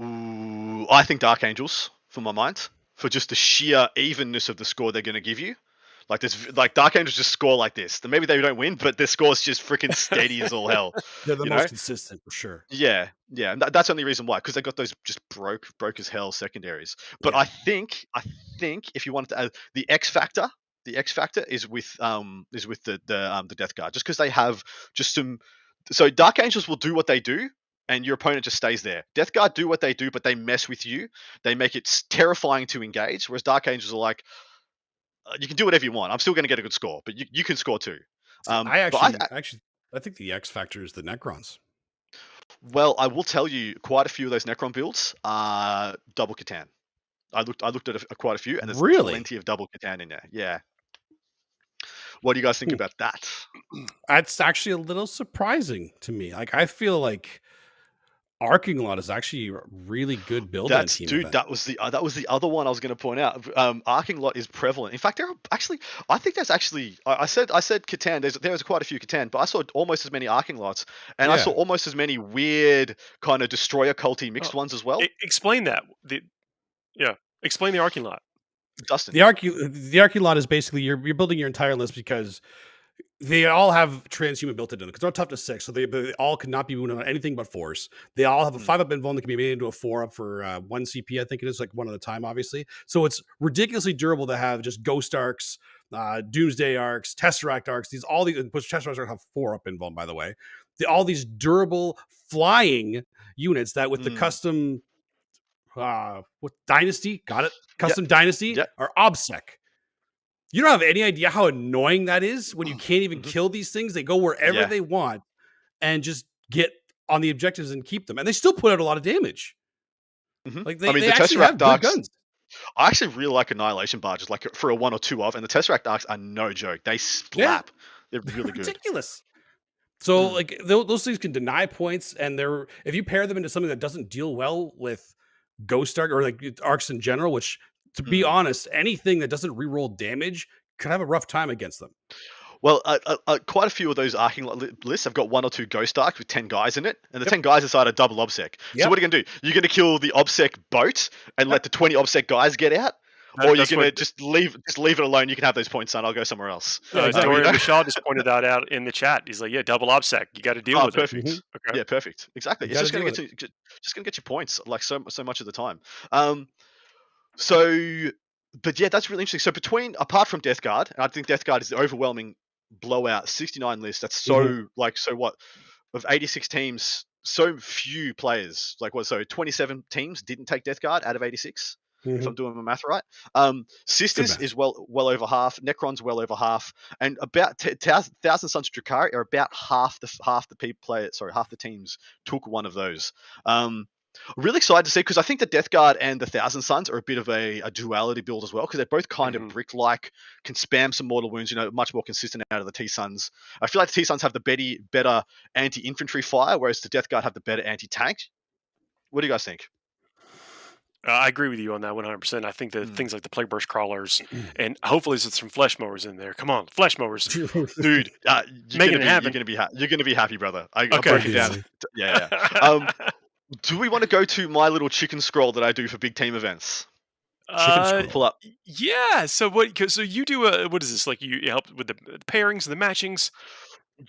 Speaker 3: Ooh, I think Dark Angels for my mind for just the sheer evenness of the score they're going to give you. Like this, like Dark Angels just score like this. Then maybe they don't win, but their score's just freaking steady as all hell.
Speaker 2: They're the
Speaker 3: you
Speaker 2: most
Speaker 3: know?
Speaker 2: consistent for sure.
Speaker 3: Yeah, yeah, and that, that's the only reason why, because they got those just broke, broke as hell secondaries. But
Speaker 2: Yeah.
Speaker 3: I think, I think if you wanted to add the X factor, the X factor is with um is with the the um the Death Guard, just because they have just some. So Dark Angels will do what they do, and your opponent just stays there. Death Guard do what they do, but they mess with you. They make it terrifying to engage. Whereas Dark Angels are like, you can do whatever you want. I'm still going to get a good score, but you, you can score too. Um,
Speaker 2: I actually, actually, I think the X factor is the Necrons.
Speaker 3: Well, I will tell you, quite a few of those Necron builds are double C'tan. I looked, I looked at a, quite a few, and there's
Speaker 2: Really?
Speaker 3: plenty of double C'tan in there. Yeah. What do you guys think
Speaker 2: Hmm.
Speaker 3: about that?
Speaker 2: That's actually a little surprising to me. Like I feel like Arcing Lot is actually a really good build. on
Speaker 3: That's
Speaker 2: team
Speaker 3: dude.
Speaker 2: event.
Speaker 3: That was the uh, that was the other one I was going to point out. Um, Arcing lot is prevalent. In fact, there are actually I think there's actually I, I said I said C'tan. There's there's quite a few C'tan, but I saw almost as many Arcing lots, and I saw almost as many weird kind of destroyer culty mixed
Speaker 1: Oh,
Speaker 3: ones as well.
Speaker 1: E- explain that. The, yeah, explain the arcing lot.
Speaker 3: Dustin.
Speaker 2: The Arcu the Arcing Lot is basically you're you're building your entire list because they all have transhuman built into them because they're tough to six, so they, they all cannot be wounded on anything but force. They all have a
Speaker 3: Mm.
Speaker 2: five up invuln that can be made into a four up for uh, one CP. I think it is like one at a time, obviously. So it's ridiculously durable to have just ghost arks, uh, doomsday arks, tesseract arks. These all these which tesseract arks have four up invuln, by the way. The, all these durable flying units that with the
Speaker 3: Mm.
Speaker 2: custom uh what dynasty got it custom dynasty
Speaker 3: Yep.
Speaker 2: are obsec you don't have any idea how annoying that is when you can't even
Speaker 3: Mhm.
Speaker 2: kill these things they go wherever
Speaker 3: Yeah.
Speaker 2: they want and just get on the objectives and keep them and they still put out a lot of damage
Speaker 3: Mhm.
Speaker 2: like they,
Speaker 3: I mean,
Speaker 2: they
Speaker 3: the
Speaker 2: actually have good guns
Speaker 3: I actually really like Annihilation Barges, like for a one or two of, and the Tesseract Arks are no joke. They slap. They're really good.
Speaker 2: ridiculous so
Speaker 3: Mm.
Speaker 2: like those things can deny points and they're if you pair them into something that doesn't deal well with ghost ark or like arcs in general which to be
Speaker 3: Mm.
Speaker 2: honest anything that doesn't reroll damage could have a rough time against them
Speaker 3: Well, uh, uh, uh, quite a few of those arcing li- lists have got one or two Ghost Arks with 10 guys in it, and the
Speaker 2: Yep.
Speaker 3: 10 guys inside a double Obsec. So what are you going to do? You're going to kill the Obsec boat and let the 20 Obsec guys get out?
Speaker 1: That-
Speaker 3: or you're going to
Speaker 1: what,
Speaker 3: just leave just leave it alone. You can have those points, son. I'll go somewhere else.
Speaker 2: Yeah,
Speaker 1: uh,
Speaker 2: exactly.
Speaker 1: Dorian Michelle just pointed that out in the chat. He's like, "Yeah, double obsec. You got to deal
Speaker 3: Oh,
Speaker 1: with
Speaker 3: perfect.
Speaker 1: it."
Speaker 2: Mhm.
Speaker 1: Okay.
Speaker 3: Yeah, perfect. Exactly.
Speaker 2: You
Speaker 3: It's just going to get you, just going to get you points like so so much of the time. Um, so, but yeah, that's really interesting. So between apart from Death Guard, and I think Death Guard is the overwhelming blowout 69 list. That's so
Speaker 2: Mm-hmm.
Speaker 3: like so what of 86 teams, so few players. Like what? So 27 teams didn't take Death Guard out of 86 if
Speaker 2: Mhm.
Speaker 3: I'm doing my math right. Um, Sisters is well well over half. Necron's well over half, and about t- Thousand Thousand Sons of Drukari are about half the half the people play. Sorry, half the teams took one of those. Um, really excited to see because I think the Death Guard and the Thousand Sons are a bit of a, a duality build as well because they're both kind
Speaker 1: Mhm.
Speaker 3: of brick like, can spam some mortal wounds, you know, much more consistent out of the T Sons. I feel like the T Sons have the better, better anti infantry fire, whereas the Death Guard have the better anti tank. What do you guys think?
Speaker 1: Uh, I agree with you on that 100%. I think that
Speaker 3: Mm.
Speaker 1: things like the Plague Burst crawlers, and hopefully there's some flesh mowers in there. Come on, flesh mowers.
Speaker 3: Dude, uh, you're,
Speaker 1: Make it
Speaker 3: gonna be,
Speaker 1: happen.
Speaker 3: you're gonna be ha- you're gonna be happy, brother. I, I
Speaker 1: Okay.
Speaker 3: broke it down. Yeah, yeah. Um, do we want to go to my little chicken scroll that I do for big team events?
Speaker 1: Uh,
Speaker 3: Pull up.
Speaker 1: yeah. So what? 'cause- So you do a what is this like? You you help with the the pairings and the matchings.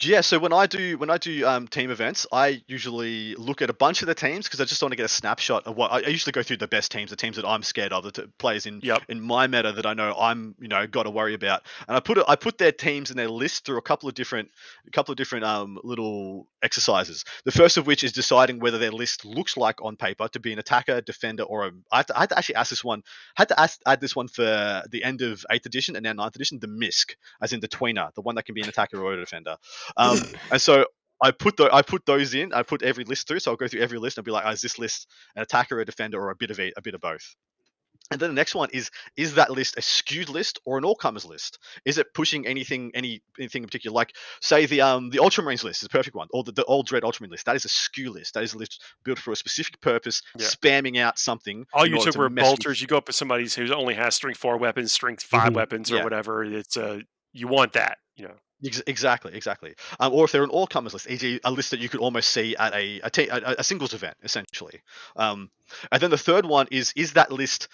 Speaker 3: Yeah, so when I do when I do um, team events, I usually look at a bunch of the teams because I just want to get a snapshot of what I, I usually go through the best teams, the teams that I'm scared of, the t- players in
Speaker 1: Yep.
Speaker 3: in my meta that I know I'm you know got to worry about, and I put it, I put their teams and their list through a couple of different a couple of different um, little exercises. The first of which is deciding whether their list looks like on paper to be an attacker, defender, or a. I had to, I had to actually ask this one. I had to ask, add this one for the end of eighth edition and now ninth edition, the misc, as in the tweener, the one that can be an attacker or a defender. Um, and so I put the, I put those in. I put every list through. So I'll go through every list and be like, oh, is this list an attacker, a defender, or a bit of a, a bit of both? And then the next one is is that list a skewed list or an all comers list? Is it pushing anything any anything in particular? Like say the um the Ultramarines list is a perfect one, or the, the old Dread Ultramarine list. That is a skew list. That is a list built for a specific purpose,
Speaker 1: Yeah.
Speaker 3: spamming out something.
Speaker 1: All you took
Speaker 3: to
Speaker 1: were
Speaker 3: with-
Speaker 1: bolters. You go up to somebody who only has strength four weapons, strength 5
Speaker 2: Mhm.
Speaker 1: weapons, or
Speaker 3: Yeah.
Speaker 1: whatever. It's uh, you want that. You know.
Speaker 3: Ex- Exactly, exactly. Um, or if they're an all comers list, e.g., a list that you could almost see at a a, a, a singles event, essentially. Um, and then the third one is is that list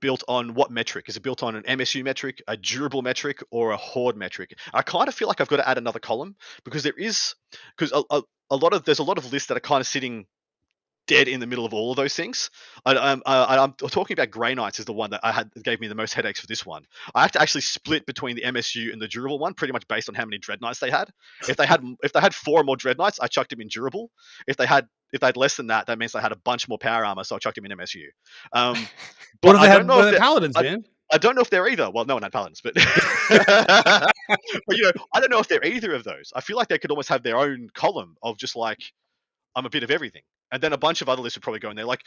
Speaker 3: built on what metric? Is it built on an MSU metric, a durable metric, or a horde metric? I kind of feel like I've got to add another column because there is because a, a, a lot of there's a lot of lists that are kind of sitting dead in the middle of all of those things. I, I'm, I, I'm talking about Grey Knights is the one that I had gave me the most headaches for this one. I have to actually split between the MSU and the durable one, pretty much based on how many dread knights they had. If they had if they had four or more dread knights, I chucked them in durable. If they had if they had less than that, that means they had a bunch more power armor, so I chucked them in MSU. Um, but I don't
Speaker 2: had
Speaker 3: know if
Speaker 2: paladins,
Speaker 3: I-
Speaker 2: man?
Speaker 3: I don't know if they're either. Well, no one had paladins, but but you know, I don't know if they're either of those. I feel like they could almost have their own column of just like I'm a bit of everything, and then a bunch of other lists would probably go in there. Like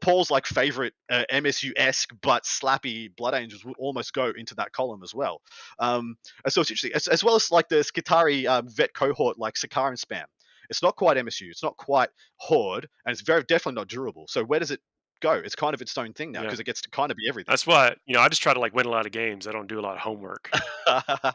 Speaker 3: Paul's like favorite uh, MSU esque but slappy Blood Angels would almost go into that column as well. Um, so it's interesting, as, as well as like the Skitarii um, vet cohort like Sicarian spam. It's not quite MSU. It's not quite Horde, and it's very definitely not durable. So where does it go? It's kind of its own thing now
Speaker 1: Yeah.
Speaker 3: because it gets to kind of be everything.
Speaker 1: That's why you know I just try to like win a lot of games. I don't do a lot of homework.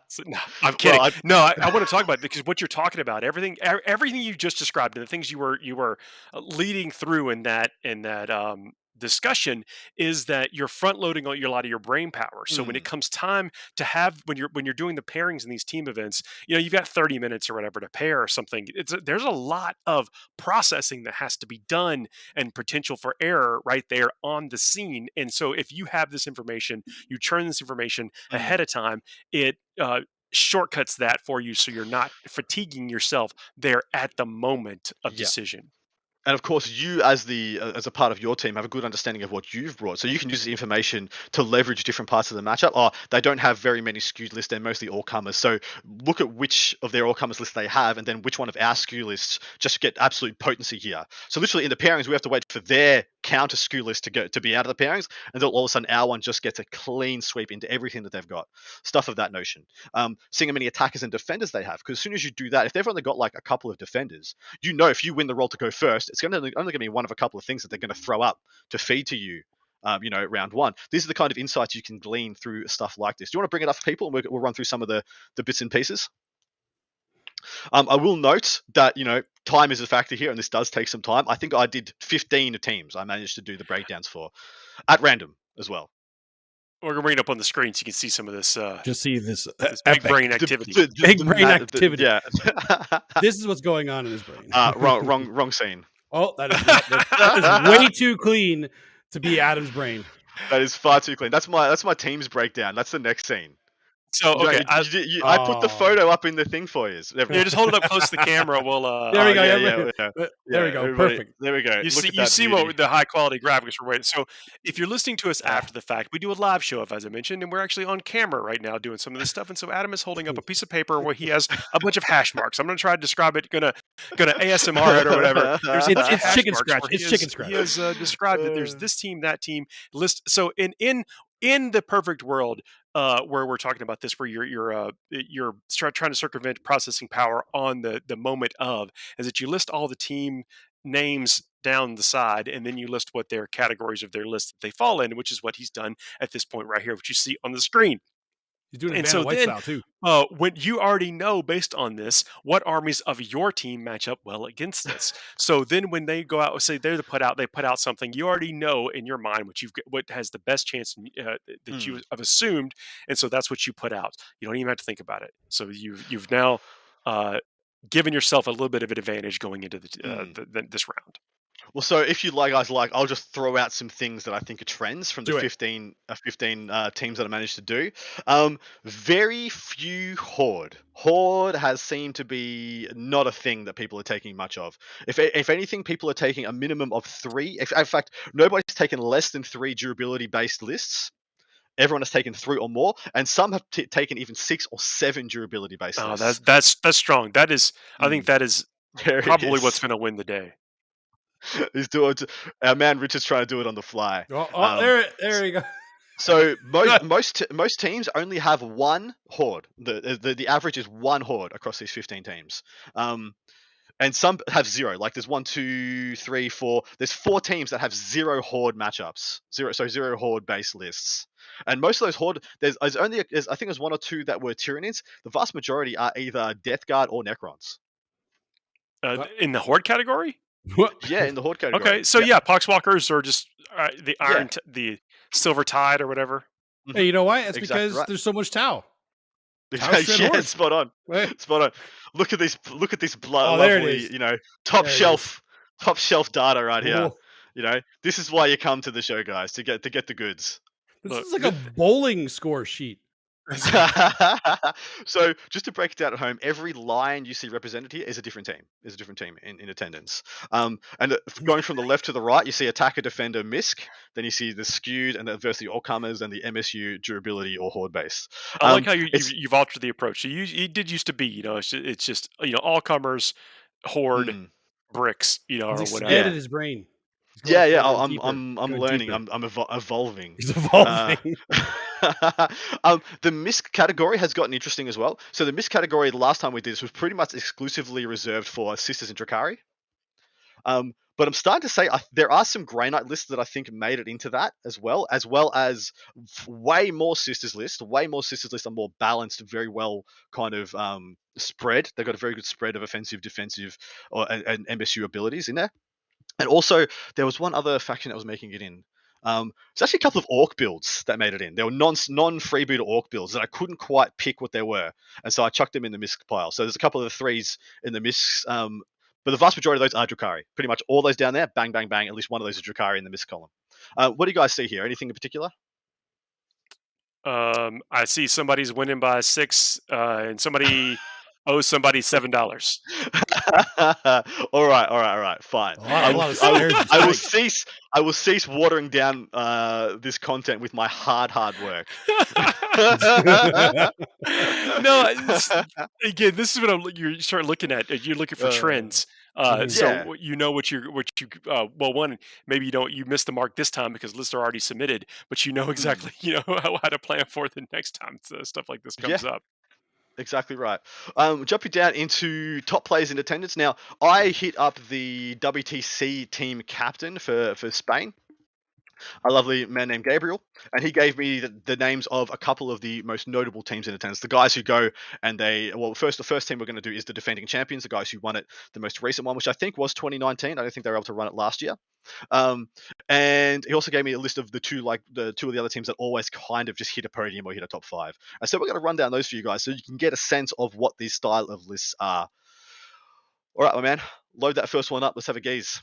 Speaker 1: So, no, I'm kidding.
Speaker 3: I-
Speaker 1: no, I, I want to talk about it because what you're talking about, everything, everything you just described, and the things you were you were uh, leading through in that in that um, discussion, is that you're front loading a lot of your brain power. So when it comes time to have when you're when you're doing the pairings in these team events, you know you've got 30 minutes or whatever to pair or something. It's a, there's a lot of processing that has to be done and potential for error right there on the scene. And so if you have this information, you churn this information
Speaker 3: Mhm.
Speaker 1: ahead of time, it uh, shortcuts that for you so you're not fatiguing yourself there at the moment of
Speaker 3: Yeah.
Speaker 1: decision.
Speaker 3: And of course you as the uh, as a part of your team have a good understanding of what you've brought. So you can use the information to leverage different parts of the matchup. Oh they don't have very many skewed lists. They're mostly all comers. So look at which of their all comers lists they have and then which one of our skew lists just get absolute potency here. So literally in the pairings we have to wait for their counter skew list to go to be out of the pairings and then all of a sudden our one just gets a clean sweep into everything that they've got. Stuff of that notion. Um, seeing how many attackers and defenders they have because as soon as you do that if they've only got like a couple of defenders you know if you win the roll to go first, it's going to only going to be one of a couple of things that they're going to throw up to feed to you. Um, you know, round one. These are the kind of insights you can glean through stuff like this. Do you want to bring it up for people, and we'll, we'll run through some of the the bits and pieces. Um, I will note that you know time is a factor here, and this does take some time. I think I did 15 teams. I managed to do the breakdowns for at random as well.
Speaker 1: We're gonna bring it up on the screen so you can see some of this uh,
Speaker 2: Just see this, uh,
Speaker 1: this big brain activity.
Speaker 3: the- the-
Speaker 2: Big
Speaker 3: the
Speaker 2: brain
Speaker 3: ma- the-
Speaker 2: activity.
Speaker 3: yeah.
Speaker 2: This is what's going on in his brain.
Speaker 3: uh, wrong, wrong, wrong scene.
Speaker 2: Oh, that is, that is way too clean to be Adam's brain.
Speaker 3: That is far too clean. That's my that's my team's breakdown. That's the next scene.
Speaker 1: So okay,
Speaker 3: you-
Speaker 1: I,
Speaker 3: you did- you- I put the
Speaker 2: Oh.
Speaker 3: photo up in the thing for you.
Speaker 1: yeah, just hold it up close to the camera. We'll uh,
Speaker 2: There we
Speaker 3: Oh,
Speaker 2: go,
Speaker 3: Yeah,
Speaker 2: yeah,
Speaker 3: yeah, yeah.
Speaker 2: There we go. Perfect.
Speaker 3: There we go.
Speaker 1: you
Speaker 3: Look
Speaker 1: see you see
Speaker 3: beauty.
Speaker 1: what the high quality graphics we're waiting. So if you're listening to us after the fact, we do a live show, if as I mentioned, and we're actually on camera right now doing some of this stuff. And so Adam is holding up a piece of paper where he has a bunch of hash marks. I'm gonna try to describe it. Gonna gonna ASMR it or whatever. There's a
Speaker 2: It's- it's
Speaker 1: hash
Speaker 2: chicken
Speaker 1: marks
Speaker 2: scratch. It's
Speaker 1: he
Speaker 2: chicken
Speaker 1: has-
Speaker 2: scratch.
Speaker 1: He has uh, described that there's
Speaker 3: Uh.
Speaker 1: this team, that team list. So in in in the perfect world, uh, where we're talking about this, where you're you're uh, you're try, trying to circumvent processing power on the the moment of, is that you list all the team names down the side, and then you list what their categories of their list that they fall in, which is what he's done at this point right here, which you see on the screen.
Speaker 2: He's doing it
Speaker 1: And
Speaker 2: Vanna
Speaker 1: so
Speaker 2: White
Speaker 1: then-
Speaker 2: style too.
Speaker 1: Uh, when you already know based on this what armies of your team match up well against this. so then when they go out, and say they're the put out, they put out something you already know in your mind what you've got- what has the best chance uh, that you have assumed, and so that's what you put out. You don't even have to think about it. So you've you've now uh, given yourself a little bit of an advantage going into the, uh,
Speaker 3: Mm.
Speaker 1: the, the, this round.
Speaker 3: Well, so if you like, guys, like I'll just throw out some things that I think are trends from
Speaker 2: Do
Speaker 3: the
Speaker 2: it.
Speaker 3: 15, uh, 15 uh, teams that I managed to do. Um, very few horde. Horde has seemed to be not a thing that people are taking much of. If if anything, people are taking a minimum of three. If, in fact, nobody's taken less than three durability based lists. Everyone has taken three or more, and some have t- taken even six or seven durability based
Speaker 1: Oh,
Speaker 3: lists.
Speaker 1: that's that's that's strong. That is, I think that is
Speaker 3: There it
Speaker 1: probably what's going to win the day.
Speaker 3: He's doing. it- Our man Richard's trying to do it on the fly.
Speaker 2: Oh, oh,
Speaker 3: Um,
Speaker 2: there, there we go.
Speaker 3: So most most most teams only have one horde. The, the the average is one horde across these fifteen teams. Um, and some have zero. Like there's one, two, three, four. There's four teams that have zero horde matchups. Zero, so zero horde based lists. And most of those horde, there's, there's only there's, I think there's one or two that were Tyranids. The vast majority are either Death Guard or Necrons.
Speaker 1: Uh, in the horde category.
Speaker 3: Yeah, in the horde category.
Speaker 1: Okay, so yeah, poxwalkers are just uh, the
Speaker 3: Yeah.
Speaker 1: iron, t- the silver tide or whatever.
Speaker 2: Hey, you know why? It's
Speaker 3: Exactly
Speaker 2: because
Speaker 3: right.
Speaker 2: there's so much Tau.
Speaker 3: yeah,
Speaker 2: House Red Horde.
Speaker 3: spot on.
Speaker 2: Right?
Speaker 3: Spot on. Look at this. Look at this blo-
Speaker 2: Oh, there it
Speaker 3: lovely, you know, top
Speaker 2: There
Speaker 3: shelf, top shelf data right here.
Speaker 2: Ooh,
Speaker 3: You know, this is why you come to the show, guys, to get to get the goods.
Speaker 2: This
Speaker 1: Look,
Speaker 2: is like a bowling score sheet.
Speaker 3: so just to break it down at home, every line you see represented here is a different team. Is a different team in, in attendance. Um, and going from the left to the right, you see attacker, defender, misc. Then you see the skewed and the adversity all comers and the MSU durability or horde base.
Speaker 1: I like
Speaker 3: Um,
Speaker 1: how you, you've, you've altered the approach. So you, you did used to be, you know, it's just, it's just you know all comers, horde,
Speaker 3: Mm.
Speaker 1: bricks, you know, or whatever.
Speaker 2: expanded
Speaker 3: Yeah.
Speaker 2: his brain.
Speaker 3: Yeah, yeah. I'm
Speaker 2: deeper,
Speaker 3: I'm I'm learning.
Speaker 2: deeper.
Speaker 3: I'm I'm evol- evolving.
Speaker 2: He's evolving.
Speaker 3: um, the misc category has gotten interesting as well. So the misc category, the last time we did this was pretty much exclusively reserved for Sisters and Drukari. Um, but I'm starting to say I, there are some Grey Knight lists that I think made it into that as well, as well as way more Sisters lists. Way more Sisters lists are more balanced, very well kind of um, spread. They've got a very good spread of offensive, defensive, or, and, and MSU abilities in there. And also, there was one other faction that was making it in. Um, there's actually a couple of orc builds that made it in. They were non non freebooter orc builds that I couldn't quite pick what they were, and so I chucked them in the misc pile. So there's a couple of the threes in the misc, um, but the vast majority of those are Drukari. Pretty much all those down there, bang, bang, bang. At least one of those is Drukari in the misc column. Uh, what do you guys see here? Anything in particular?
Speaker 1: Um, I see somebody's winning by six, uh, and somebody owes somebody seven dollars.
Speaker 3: all right, all right, all right, fine.
Speaker 2: A lot-
Speaker 3: I
Speaker 2: a
Speaker 3: will, I will- I will cease. I will cease watering down uh, this content with my hard, hard work.
Speaker 1: no, again, this is what I'm, you start looking at. You're looking for
Speaker 3: Uh,
Speaker 1: trends. Uh,
Speaker 2: mhm.
Speaker 1: so you know what you what you uh, well one maybe you don't you missed the mark this time because lists are already submitted, but you know exactly you know how, how to plan for the next time so stuff like this
Speaker 3: Yeah.
Speaker 1: comes up.
Speaker 3: Exactly right. Um, jumping down into top players in attendance. Now, I hit up the WTC team captain for, for Spain, a lovely man named Gabriel, and he gave me the, the names of a couple of the most notable teams in attendance. The guys who go and they, well, first the first team we're going to do is the defending champions, the guys who won it, the most recent one, which I think was 2019. I don't think they were able to run it last year. Um, and he also gave me a list of the two, like the two of the other teams that always kind of just hit a podium or hit a top five. And so we're going to run down those for you guys so you can get a sense of what these style of lists are. All right, my man, load that first one up. Let's have a gaze.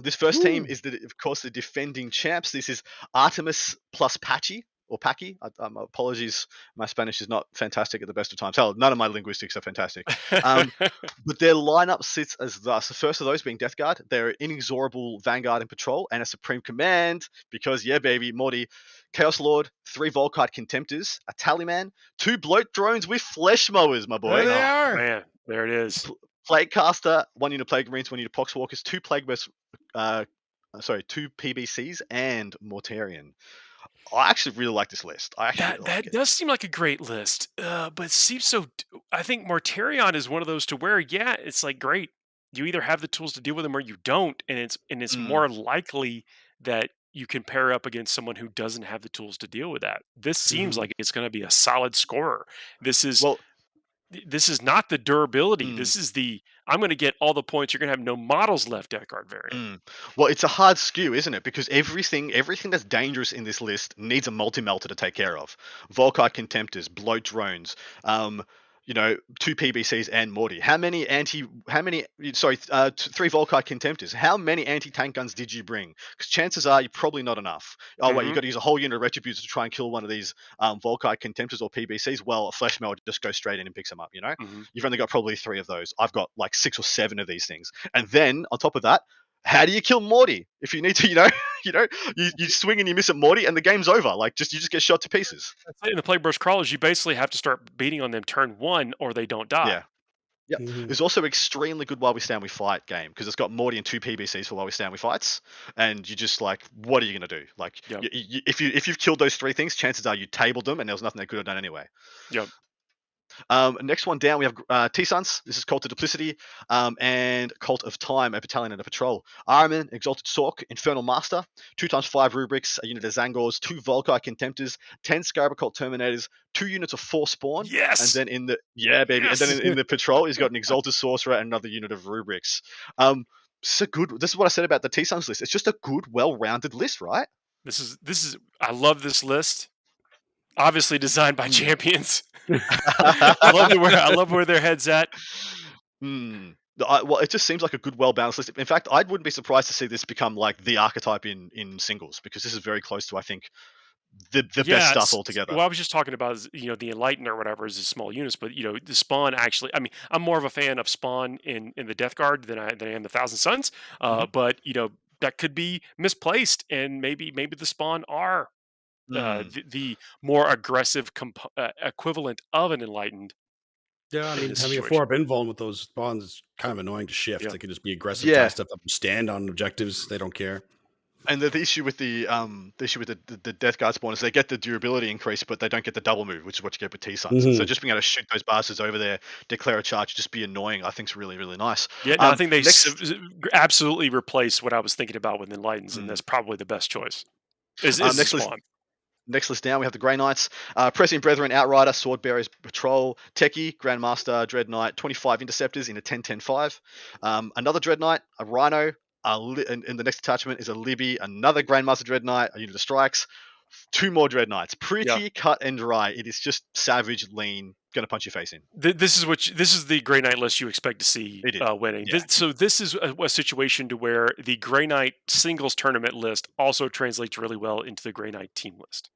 Speaker 3: This first team is, the, of course, the defending champs. This is Artemis plus Patchy. or Paki. Um, apologies, my Spanish is not fantastic at the best of times. Hell, none of my linguistics are fantastic. Um, but their lineup sits as thus: the first of those being Death Guard, their inexorable Vanguard and Patrol, and a Supreme Command. Because yeah, baby, Morty, Chaos Lord, three Volkite Contemptors, a Tallyman, two Bloat Drones with Flesh Mowers, my boy.
Speaker 2: There they
Speaker 1: Oh,
Speaker 2: are.
Speaker 1: Man, there it is.
Speaker 3: Plague Caster, one unit of Plague Marines, one unit of Poxwalkers, two Plague Burst, uh, sorry, two PBCs, and Mortarion. I actually really like this list. I actually
Speaker 1: That
Speaker 3: really
Speaker 1: that
Speaker 3: like
Speaker 1: does seem like a great list, uh, but it seems so. I think Mortarion is one of those to where, yeah, it's like great. You either have the tools to deal with them or you don't, and it's and it's
Speaker 3: Mm.
Speaker 1: more likely that you can pair up against someone who doesn't have the tools to deal with that. This seems
Speaker 2: Mhm.
Speaker 1: like it's going to be a solid scorer. This is
Speaker 3: Well,
Speaker 1: this is not the durability.
Speaker 3: Mm.
Speaker 1: This is the I'm going to get all the points. You're going to have no models left, Deckard variant.
Speaker 3: mm, well, it's a hard skew, isn't it? Because everything, everything that's dangerous in this list needs a multi-melter to take care of. Volkite Contemptors, Bloat Drones, um, you know, two PBCs and Morty. How many anti? How many? Sorry, uh, t- three Volkite Contemptors. How many anti-tank guns did you bring? Because chances are you're probably not enough. Oh wait,
Speaker 1: Mhm.
Speaker 3: you've got to use a whole unit of Retributors to try and kill one of these um, Volkite Contemptors or PBCs. Well, a Flesh Mower just goes straight in and picks them up. You know,
Speaker 1: Mhm.
Speaker 3: you've only got probably three of those. I've got like six or seven of these things. And then on top of that, how do you kill Morty? If you need to, you know, you know, you, you swing and you miss at Morty, and the game's over. Like just you just get shot to pieces.
Speaker 1: That's. In the Plague Burst crawlers, you basically have to start beating on them turn one, or they don't die.
Speaker 3: Yeah. Yep.
Speaker 2: Mhm.
Speaker 3: It's also extremely good while we stand we fight game because it's got Morty and two PBCs for while we stand we fights, and you just like, what are you gonna do? Like,
Speaker 1: Yep.
Speaker 3: y- y- if you if you've killed those three things, chances are you tabled them, and there was nothing they could have done anyway.
Speaker 1: Yep.
Speaker 3: Um, next one down, we have uh, T-Sons. This is Cult of Duplicity um, and Cult of Time, a battalion and a patrol. Ahriman, Exalted Sork, Infernal Master, two times five rubrics, a unit of Tzaangors, two Volkite Contemptors, ten Scarab Cult Terminators, two units of Force Spawn,
Speaker 1: Yes.
Speaker 3: and then in the yeah, baby, and then in, in the patrol, he's got an Exalted Sorcerer and another unit of rubrics. Um, it's a good. This is what I said about the T-Sons list. It's just a good, well-rounded list, right?
Speaker 1: This is this is I love this list. Obviously designed by
Speaker 3: Mm.
Speaker 1: champions. I love where I love where their heads at.
Speaker 3: Hmm. I, well, it just seems like a good, well-balanced list. In fact, I wouldn't be surprised to see this become like the archetype in in singles because this is very close to, I think, the the best stuff altogether.
Speaker 1: Well, I was just talking about is, you know the Enlighten or whatever is a small units, but you know the Spawn actually. I mean, I'm more of a fan of Spawn in in the Death Guard than I than I am the Thousand Sons. Uh,
Speaker 3: Mm-hmm.
Speaker 1: But you know that could be misplaced, and maybe maybe the Spawn are uh,
Speaker 3: Hmm.
Speaker 1: the, the more aggressive comp- uh, equivalent of an Enlightened.
Speaker 2: Yeah, I mean, having a four up invuln with those bonds is kind of annoying to shift.
Speaker 1: Yeah.
Speaker 2: They can just be aggressive,
Speaker 3: Yeah.
Speaker 2: stuff up, and stand on objectives. They don't care.
Speaker 3: And the, the issue with the um the issue with the, the, the Death Guard spawn is they get the durability increase, but they don't get the double move, which is what you get with T-Sons. So
Speaker 2: Mhm.
Speaker 3: just being able to shoot those bastards over there, declare a charge, just be annoying. I think is really really nice.
Speaker 1: Yeah, no, I
Speaker 3: Um,
Speaker 1: think they
Speaker 3: next-
Speaker 1: absolutely replace what I was thinking about with Enlightens,
Speaker 3: Mm.
Speaker 1: and that's probably the best choice. Is,
Speaker 3: Um,
Speaker 1: is the
Speaker 3: next list-
Speaker 1: Spawn.
Speaker 3: Next list down, we have the Grey Knights, uh, Prescient Brethren, Outrider, Sword Bearers, Patrol, Techie, Grandmaster, Dread Knight, 25 Interceptors in a 10-10-5. Um, another Dread Knight, a Rhino, a li- and, and the next attachment is a Libby, another Grandmaster Dread Knight, a unit of strikes, two more Dread Knights. Pretty cut and dry. It is just savage, lean, gonna punch your face in.
Speaker 1: This is what you, this is the Grey Knight list you expect to see uh, winning.
Speaker 3: yeah.
Speaker 1: This, so this is a, a situation to where the Grey Knight singles tournament list also translates really well into the Grey Knight team list.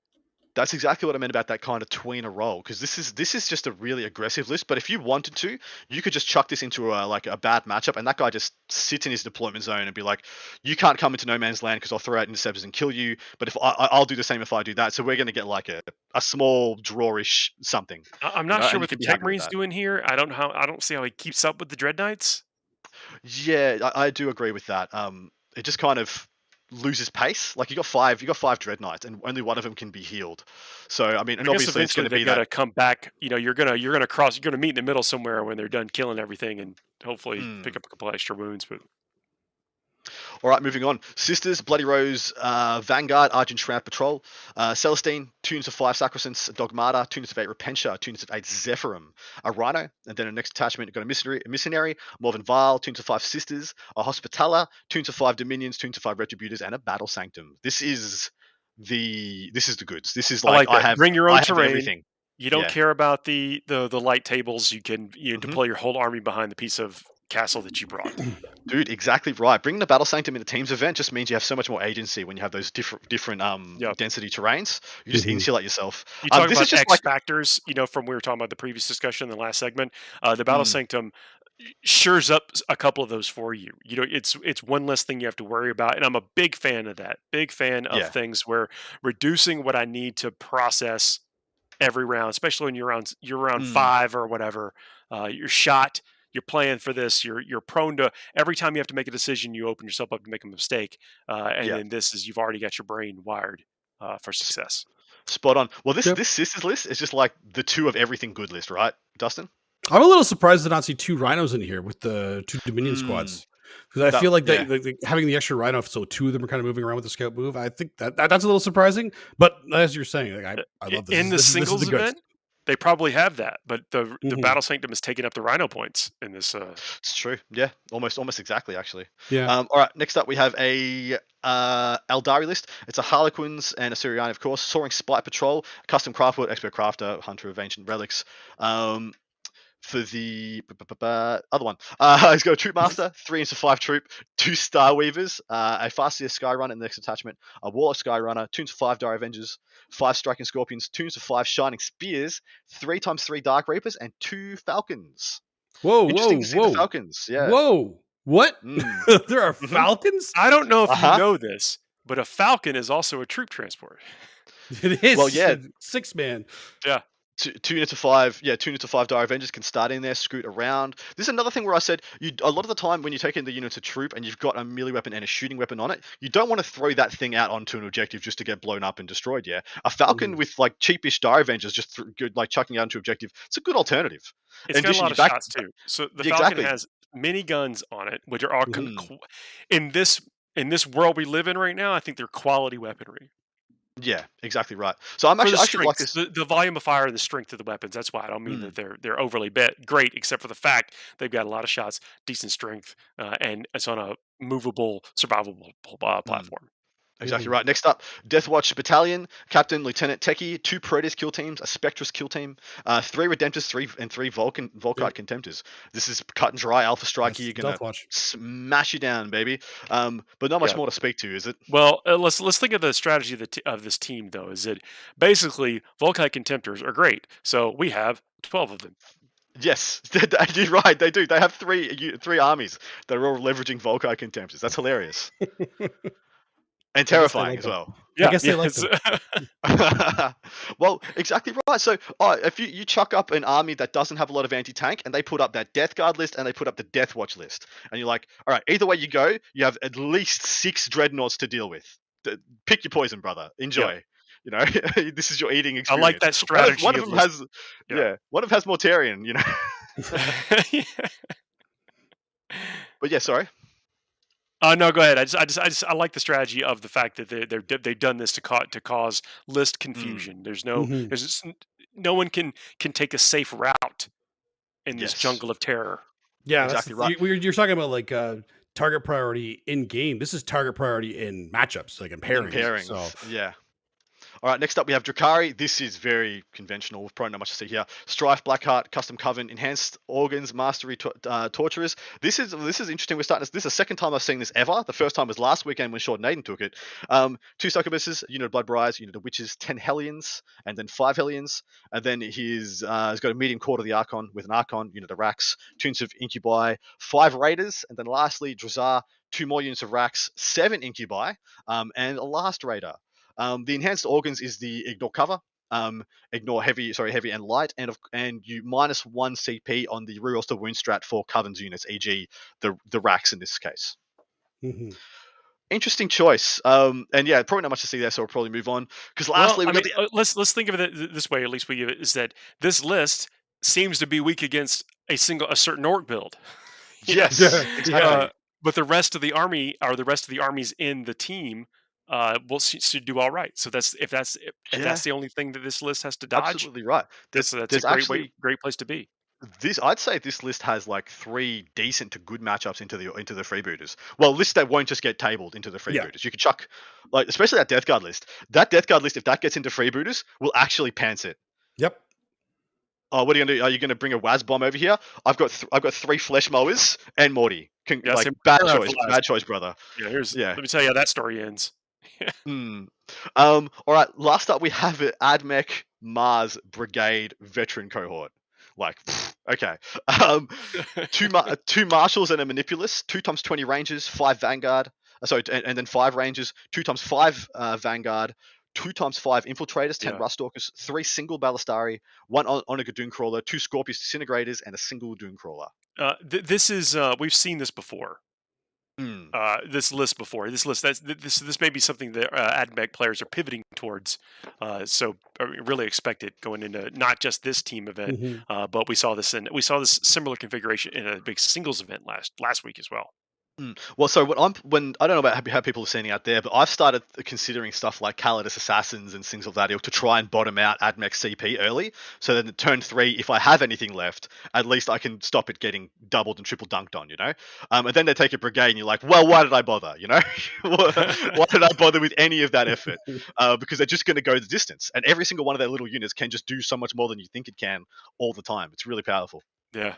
Speaker 3: That's exactly what I meant about that kind of tweener role, because this is this is just a really aggressive list. But if you wanted to, you could just chuck this into a like a bad matchup, and that guy just sits in his deployment zone and be like, "You can't come into no man's land because I'll throw out interceptors and kill you." But if I, I'll do the same if I do that, so we're gonna get like a, a small drawish something.
Speaker 1: I'm not
Speaker 3: know,
Speaker 1: sure
Speaker 3: and
Speaker 1: what the Tech Marine's doing here. I don't know how. I don't see how he keeps up with the Dread Knights.
Speaker 3: Yeah, I, I do agree with that. Um, it just kind of loses pace. Like you got five, you got five dread knights, and only one of them can be healed. So I mean, and
Speaker 1: I
Speaker 3: obviously it's going to be
Speaker 1: gotta
Speaker 3: that.
Speaker 1: come back. You know, you're gonna you're gonna cross. You're gonna meet in the middle somewhere when they're done killing everything, and hopefully
Speaker 3: Hmm.
Speaker 1: pick up a couple extra wounds. But
Speaker 3: All right, moving on. Sisters, Bloody Rose, uh, Vanguard, Argent Shroud Patrol, uh, Celestine, Tunes of Five Sacrosanct, Dogmata, Tunes of Eight Repentia, Tunes of Eight Zephyrim, a Rhino, and then a next attachment, got a Missionary, a missionary Morvenn Vahl, Tunes of Five Sisters, a Hospitaller, Tunes of Five Dominions, Tunes of Five Retributors, and a Battle Sanctum. This is the this is the goods. This is
Speaker 1: I
Speaker 3: like
Speaker 1: like that.
Speaker 3: I have
Speaker 1: Bring your own terrain.
Speaker 3: everything.
Speaker 1: you don't
Speaker 3: Yeah.
Speaker 1: care about the the the light tables. You can you
Speaker 3: Mhm.
Speaker 1: deploy your whole army behind the piece of castle that you brought.
Speaker 3: Dude, exactly right. Bringing the Battle Sanctum in the teams event just means you have so much more agency when you have those different different um
Speaker 1: Yep.
Speaker 3: density terrains. You just
Speaker 2: Mhm.
Speaker 3: insulate yourself.
Speaker 1: You
Speaker 3: Um,
Speaker 1: talk
Speaker 3: this
Speaker 1: about
Speaker 3: is just
Speaker 1: X
Speaker 3: like
Speaker 1: factors, you know, from we were talking about the previous discussion in the last segment. Uh, the Battle
Speaker 3: Mm.
Speaker 1: Sanctum shores up a couple of those for you. You know, it's it's one less thing you have to worry about, and I'm a big fan of that. Big fan of
Speaker 3: Yeah.
Speaker 1: things where reducing what I need to process every round, especially when you're around you're around
Speaker 3: Mm.
Speaker 1: five or whatever. Uh, you're shot. You're playing for this. You're you're prone to every time you have to make a decision, you open yourself up to make a mistake. Uh, and
Speaker 3: Yeah.
Speaker 1: then this is you've already got your brain wired uh, for success.
Speaker 3: spot on. Well, this
Speaker 2: Yep.
Speaker 3: this sisters list is just like the two of everything good list, right, Dustin?
Speaker 2: I'm a little surprised to not see two rhinos in here with the two Dominion
Speaker 3: Mm.
Speaker 2: squads. Because I
Speaker 3: That-
Speaker 2: feel like they,
Speaker 3: yeah.
Speaker 2: like, like, having the extra rhino, so two of them are kind of moving around with the scout move. I think that, that that's a little surprising. But as you're saying, like, I, I
Speaker 1: I-
Speaker 2: love this.
Speaker 1: in the
Speaker 2: This is- this is
Speaker 1: singles
Speaker 2: goods.
Speaker 1: event. They probably have that, but the the
Speaker 2: Mhm.
Speaker 1: Battle Sanctum is taking up the Rhino points in this. Uh,
Speaker 3: It's true. Yeah, almost almost exactly actually.
Speaker 2: Yeah.
Speaker 3: Um, all right, next up we have a uh, Eldari list. It's a Harlequins and Asuryani, of course. Soaring Spite Patrol, custom Craftworld, expert crafter, hunter of ancient relics. Um, for the other one, uh, he's got a troop master, three into five troop, two Star Weavers, uh, a Farseer Skyrunner in the next attachment, a Warlock Skyrunner, two into five Dire Avengers, five Striking Scorpions, two into five Shining Spears, three times three Dark Reapers, and two Falcons.
Speaker 2: whoa, whoa,
Speaker 3: Interesting to see the
Speaker 2: whoa,
Speaker 3: Falcons. Yeah.
Speaker 2: whoa! What?
Speaker 3: Mm.
Speaker 2: there are
Speaker 3: Mhm.
Speaker 2: falcons.
Speaker 1: I don't know if
Speaker 3: Uh-huh.
Speaker 1: you know this, but a Falcon is also a troop transport.
Speaker 2: It is.
Speaker 3: Well, yeah.
Speaker 2: six man.
Speaker 3: Two, two units of five, yeah, two units of five Dire Avengers can start in there, scoot around. This is another thing where I said you a lot of the time when you take in the units of troop and you've got a melee weapon and a shooting weapon on it, you don't want to throw that thing out onto an objective just to get blown up and destroyed. Yeah, a Falcon
Speaker 2: Mhm.
Speaker 3: with like cheapish Dire Avengers just th- good, like chucking out into objective. It's a good alternative.
Speaker 1: It's
Speaker 3: In
Speaker 1: got a lot of
Speaker 3: back-
Speaker 1: shots too. So the
Speaker 3: Yeah,
Speaker 1: Falcon
Speaker 3: exactly.
Speaker 1: has mini guns on it, which are all
Speaker 3: Mhm.
Speaker 1: in this in this world we live in right now. I think they're quality weaponry.
Speaker 3: Yeah, exactly right. So I'm actually
Speaker 1: the
Speaker 3: actually like this.
Speaker 1: the, the volume of fire and the strength of the weapons. That's why I don't mean
Speaker 3: Mm.
Speaker 1: that they're they're overly bet great, except for the fact they've got a lot of shots, decent strength, uh, and it's on a movable, survivable uh, platform.
Speaker 3: Exactly right. Next up, Deathwatch Battalion, Captain, Lieutenant Techie, two Proteus kill teams, a Spectrus kill team, uh, three Redemptors, three and three Vulcan Volkite Contemptors. This is cut and dry Alpha Strike. You're gonna
Speaker 2: Death Watch.
Speaker 3: smash you down, baby. Um, but not much
Speaker 1: Yeah.
Speaker 3: more to speak to, is it?
Speaker 1: Well, uh, let's let's think of the strategy of, the t- of this team though. Is that basically Volkite Contemptors are great, so we have twelve of them.
Speaker 3: Yes, you're right. They do. They have three three armies that are all leveraging Volkite Contemptors. That's hilarious and terrifying
Speaker 2: like
Speaker 3: as
Speaker 2: them.
Speaker 3: well.
Speaker 1: Yeah,
Speaker 2: guess they
Speaker 1: yeah,
Speaker 2: like
Speaker 3: well, exactly right. So, oh, if you, you chuck up an army that doesn't have a lot of anti tank, and they put up that Death Guard list and they put up the Death Watch list, and you're like, all right, either way you go, you have at least six dreadnoughts to deal with. Pick your poison, brother. Enjoy. You know, this is your eating
Speaker 1: I like that
Speaker 3: One of-
Speaker 1: strategy.
Speaker 3: One of
Speaker 1: of
Speaker 3: them
Speaker 1: list-
Speaker 3: has,
Speaker 1: yeah.
Speaker 3: yeah. one of them has Mortarion. You know,
Speaker 1: Yeah.
Speaker 3: but yeah, sorry.
Speaker 1: Uh, no, go ahead. I just, I just, I just, I like the strategy of the fact that they, they're, they've done this to cause to cause list confusion. There's no,
Speaker 2: Mhm.
Speaker 1: there's just, no one can can take a safe route in this
Speaker 3: Yes.
Speaker 1: jungle of terror.
Speaker 2: Yeah,
Speaker 3: Exactly right.
Speaker 2: you- You're, talking about like uh, target priority in game. This is target priority in matchups, like in pairings.
Speaker 3: pairings.
Speaker 2: So
Speaker 3: Yeah. All right, next up we have Drukari. This is very conventional. Probably not much to see here. Strife, Blackheart, Custom Coven, Enhanced Organs, Mastery, to- uh, Torturers. This is this is interesting. We're starting. This, this is the second time I've seen this ever. The first time was last weekend when Short Naden took it. Um, two Succubuses, unit of Bloodbrides, unit of Witches, ten Hellions, and then five Hellions. And then he's uh, he's got a medium core of the Archon with an Archon, unit of Wracks, two units of Incubi, five Raiders, and then lastly Drazhar, two more units of Wracks, seven Incubi, um, and a last Raider. Um, the enhanced organs is the ignore cover, um, ignore heavy, sorry, heavy and light, and of, and you minus one CP on the reroll wound strat for Coven's units, e.g. the the Wracks in this case.
Speaker 2: mhm.
Speaker 3: Interesting choice. Um, and yeah, probably not much to see there, so we'll probably move on. Because lastly,
Speaker 1: well,
Speaker 3: we
Speaker 1: I
Speaker 3: got
Speaker 1: mean,
Speaker 3: the
Speaker 1: uh, let's let's think of it this way. At least we give it is that this list seems to be weak against a single a certain orc build.
Speaker 3: Yes,
Speaker 2: Yeah.
Speaker 3: exactly.
Speaker 1: Uh, but the rest of the army or the rest of the armies in the team uh, will do all right. So that's if that's if,
Speaker 3: Yeah.
Speaker 1: that's the only thing that this list has to dodge.
Speaker 3: Absolutely right.
Speaker 1: This,
Speaker 3: There's-
Speaker 1: that's a great
Speaker 3: actually-
Speaker 1: way, great place to be.
Speaker 3: this I'd say this list has like three decent to good matchups into the into the freebooters. Well, lists that won't just get tabled into the
Speaker 2: Yeah.
Speaker 3: freebooters. You could chuck like especially that Death Guard list. That Death Guard list, if that gets into freebooters, will actually pants it.
Speaker 2: Yep.
Speaker 3: oh, what are you gonna do? Are you gonna bring a Wazbom over here? I've got th- I've got three flesh mowers and Morty. Con-
Speaker 1: Yeah,
Speaker 3: like bad choice, bad choice, brother.
Speaker 1: Yeah, here's
Speaker 3: Yeah.
Speaker 1: let me tell you how that story ends.
Speaker 3: Hmm. Um. All right. Last up, we have it. Admech Mars Brigade veteran cohort. Like, okay. Um. two ma- two marshals and a manipulus. Two times twenty rangers. Five vanguard. Uh, sorry, and, and then five rangers. Two times five uh, vanguard. Two times five infiltrators. Ten
Speaker 1: Yeah.
Speaker 3: rust stalkers. Three single Ballistarii. One on- Onager Doom crawler. Two Scorpius disintegrators and a single Doom crawler.
Speaker 1: Uh, th- this is uh, we've seen this before.
Speaker 3: Hmm.
Speaker 1: uh, this list before. This list that's this this may be something that uh, AdMech players are pivoting towards. Uh, so I really expect it going into not just this team event,
Speaker 2: Mhm.
Speaker 1: uh, but we saw this in we saw this similar configuration in a big singles event last last week as well.
Speaker 3: Well, so when I'm when I don't know about how, people are seeing out there, but I've started considering stuff like Calidus Assassins and things of that ilk to try and bottom out AdMech CP early. So then turn three, if I have anything left, at least I can stop it getting doubled and triple dunked on, you know. Um, and then they take a brigade, and you're like, well, why did I bother? You know, why did I bother with any of that effort? Uh, because they're just going to go the distance, and every single one of their little units can just do so much more than you think it can all the time. It's really powerful.
Speaker 1: Yeah,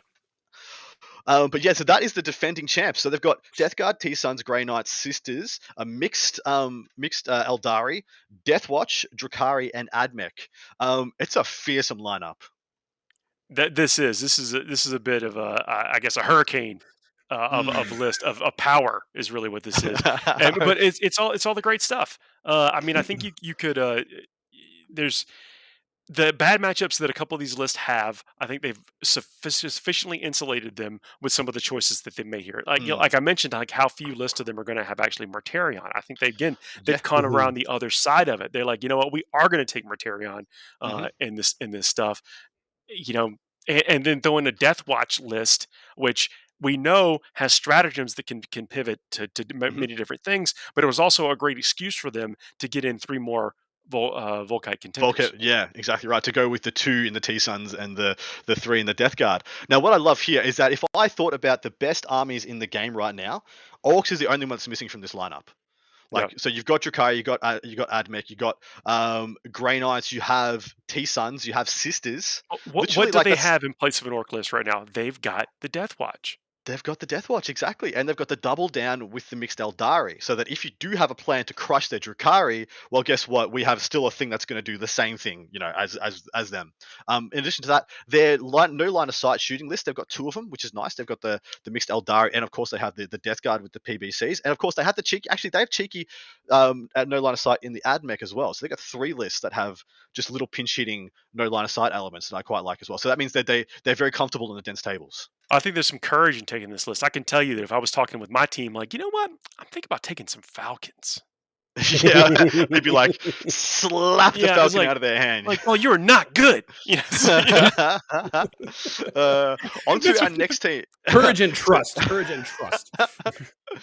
Speaker 3: Um, but yeah, so that is the defending champs. So they've got Death Guard, T Sons, Grey Knights, Sisters, a mixed, um, mixed uh, Eldari, Death Watch, Drukari, and Admech. Um, it's a fearsome lineup.
Speaker 1: that this is this is a, this is a bit of a I guess a hurricane uh, of of list of, of power is really what this is. and, but it's it's all it's all the great stuff. Uh, I mean, I think you you could. Uh, there's the bad matchups that a couple of these lists have. I think they've sufficiently insulated them with some of the choices that they made here. Like you know,
Speaker 3: Mm.
Speaker 1: like I mentioned, like how few lists of them are going to have actually Mortarion. I think they again they've
Speaker 3: Yeah.
Speaker 1: gone
Speaker 2: Mhm.
Speaker 1: around the other side of it. They're like, you know what, we are going to take Mortarion uh,
Speaker 3: Mhm.
Speaker 1: in this in this stuff. You know, and, and then throw in a Death Watch list, which we know has stratagems that can can pivot to, to
Speaker 3: Mhm.
Speaker 1: many different things, but it was also a great excuse for them to get in three more Vol, uh, Volkite contenders.
Speaker 3: Volca, yeah, exactly right. To go with the two in the T Sons and the the three in the Death Guard. Now, what I love here is that if I thought about the best armies in the game right now, Orcs is the only one that's missing from this lineup. Like, so you've got Drukari, you got uh, you got Admech, you got um, Grey Knights, you have T Sons, you have Sisters.
Speaker 1: What, what do
Speaker 3: like
Speaker 1: they
Speaker 3: that's-
Speaker 1: have in place of an Orc list right now? They've got the Death Watch.
Speaker 3: They've got the Death Watch exactly, and they've got the double down with the mixed Eldari, so that if you do have a plan to crush their Drukari, well, guess what? We have still a thing that's going to do the same thing, you know, as as as them. Um, in addition to that, their line, no line of sight shooting list, they've got two of them, which is nice. They've got the the mixed Eldari, and of course they have the, the Death Guard with the PBCs, and of course they have the cheeky. Actually, they have cheeky um, at no line of sight in the ad Admech as well. So they've got three lists that have just little pinch hitting no line of sight elements that I quite like as well. So that means that they they're very comfortable in the dense tables.
Speaker 1: I think there's some courage in taking this list. I can tell you that if I was talking with my team, like, you know what? I'm thinking about taking some Falcons.
Speaker 3: yeah, they'd be like, slap the
Speaker 1: Yeah, it was
Speaker 3: falcon
Speaker 1: like-
Speaker 3: out of their hand.
Speaker 1: Like, oh, you're not good. You know, so, you
Speaker 3: uh, on to our next team.
Speaker 2: Courage and trust. Courage and trust.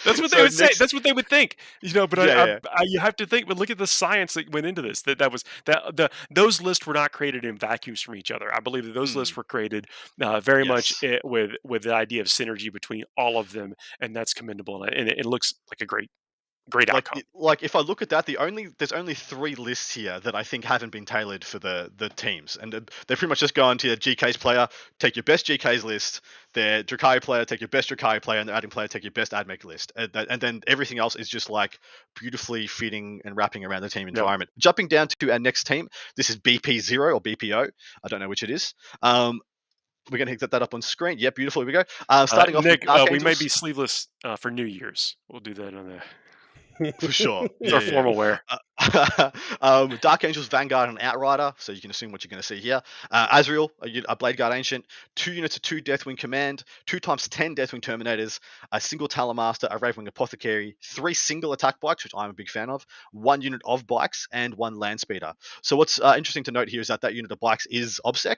Speaker 1: That's what
Speaker 3: So
Speaker 1: they would say. That's what they would think. You know, but I,
Speaker 3: Yeah,
Speaker 1: I,
Speaker 3: yeah.
Speaker 1: I, you have to think. But look at the science that went into this. That that was that the those lists were not created in vacuums from each other. I believe that those lists were created uh, very much.
Speaker 3: Yes.
Speaker 1: i with with the idea of synergy between all of them, and that's commendable. And it, it looks like a great great
Speaker 3: Like,
Speaker 1: outcome.
Speaker 3: like if I look at that, the only there's only three lists here that I think haven't been tailored for the the teams, and uh, they pretty much just go into your GK's player, take your best GK's list, their Drukari player, take your best Drukari player, and the adding player, take your best Admech list, and, that- and then everything else is just like beautifully fitting and wrapping around the team environment. Jumping down to our next team, this is BP zero or BPO, I don't know which it is. Um, we're gonna get that up on screen. Yep, beautiful. Here we go. Uh, starting
Speaker 1: uh,
Speaker 3: off,
Speaker 1: Nick, uh, we may be sleeveless uh, for New Year's. We'll do that on the
Speaker 3: for sure.
Speaker 1: it's
Speaker 3: Yeah,
Speaker 1: our
Speaker 3: yeah.
Speaker 1: formal wear.
Speaker 3: Uh, um, Dark Angels, Vanguard, and Outrider. So you can assume what you're going to see here. Uh, Azrael, a Blade Guard Ancient, two units of two Deathwing Command, two times ten Deathwing Terminators, a single Talonmaster, a Ravenwing Apothecary, three single attack bikes, which I'm a big fan of, one unit of bikes, and one Land Speeder. So what's uh, interesting to note here is that that unit of bikes is OBSEC,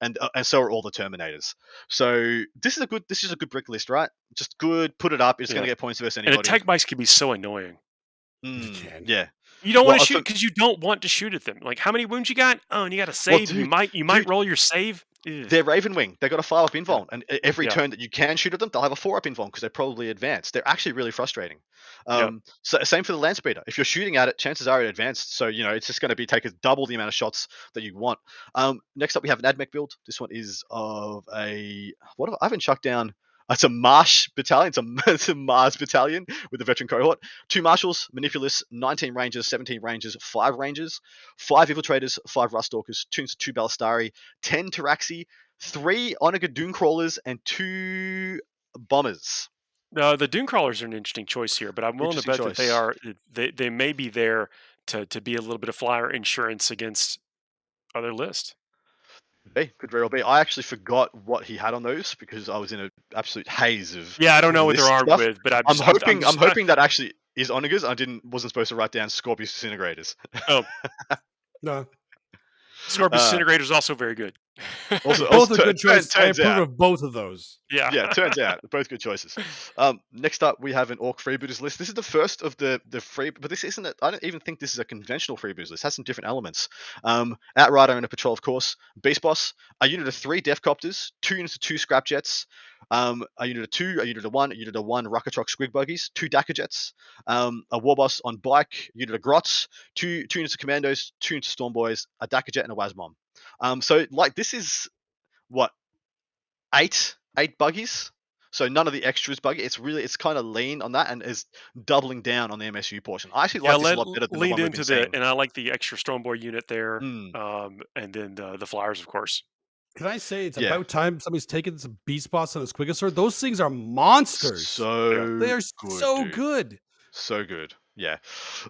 Speaker 3: and uh, and so are all the Terminators. So this is a good this is a good brick list, right? Just good. Put it up. It's going to get points versus anybody.
Speaker 1: And attack bikes can be so annoying.
Speaker 3: Mm, yeah.
Speaker 1: You don't
Speaker 3: Well,
Speaker 1: want to shoot because you don't want to shoot at them. Like how many wounds you got? Oh, and you got to save. you
Speaker 3: dude,
Speaker 1: might you might
Speaker 3: dude-
Speaker 1: roll your save. Ugh.
Speaker 3: They're Ravenwing. They got a five up invuln, and every
Speaker 1: Yeah.
Speaker 3: turn that you can shoot at them, they'll have a four up invuln because they're probably advanced. They're actually really frustrating.
Speaker 1: Yeah.
Speaker 3: Um, So same for the land speeder. If you're shooting at it, chances are it advanced. So you know it's just going to be taking double the amount of shots that you want. Um, next up we have an Admech build. This one is of a what have, I haven't chucked down. Uh, it's a Marsh battalion. It's a, it's a Mars battalion with a veteran cohort. Two marshals, manipulus, 19 rangers, 17 rangers, five rangers, five infiltrators, five rust stalkers, two, two Ballistarii, 10 Pteraxii, three Onager Dune crawlers, and two bombers.
Speaker 1: No, the Dune crawlers are an interesting choice here, but I'm willing to bet
Speaker 3: Interesting
Speaker 1: that they are they they may be there to to be a little bit of flyer insurance against other list.
Speaker 3: Hey, could very well be. I actually forgot what he had on those because I was in an absolute haze of.
Speaker 1: Yeah, I don't know what they're armed
Speaker 3: stuff.
Speaker 1: with, but I'm,
Speaker 3: I'm
Speaker 1: just,
Speaker 3: hoping. I'm,
Speaker 1: just-
Speaker 3: hoping that actually is Onagers. I didn't. Wasn't supposed to write down Scorpius disintegrators.
Speaker 2: No,
Speaker 1: Scorpius
Speaker 3: uh,
Speaker 1: Disintegrator is also very good.
Speaker 3: Also,
Speaker 2: both
Speaker 3: also
Speaker 2: are good choices. I approve
Speaker 3: out-
Speaker 2: of both of those.
Speaker 1: yeah,
Speaker 3: yeah, turns out both good choices. Um, next up, we have an Orc freebooters list. This is the first of the the free, but this isn't. A, I don't even think this is a conventional freebooters list. It has some different elements. Um, Outrider and a patrol, of course. Beast boss, a unit of three Deffkoptas, two units of two Scrap Jets, um, a unit of two, a unit of one, a unit of one Rukkatrukk Squig Buggies, two Dakka Jets, um, a War Boss on bike, unit of Grots, two two units of Commandos, two units of Storm Boys, a Dakka Jet, and a Wazbom. Um, so like this is what eight eight buggies. So none of the extras buggy. It's really it's kind of lean on that and is doubling down on the MSU portion. I actually
Speaker 1: yeah.
Speaker 3: like this
Speaker 1: Let,
Speaker 3: a lot better than the
Speaker 1: leaned
Speaker 3: one we've
Speaker 1: into
Speaker 3: been
Speaker 1: the, and I like the extra Storm Boy unit there,
Speaker 3: Mm,
Speaker 1: um, and then the the flyers, of course.
Speaker 2: Can I say it's
Speaker 3: Yeah.
Speaker 2: about time somebody's taken some beast boss on a Squigosaur? Those things are monsters.
Speaker 3: so
Speaker 2: they are
Speaker 3: good,
Speaker 2: so
Speaker 3: dude.
Speaker 2: good.
Speaker 3: So good. Yeah.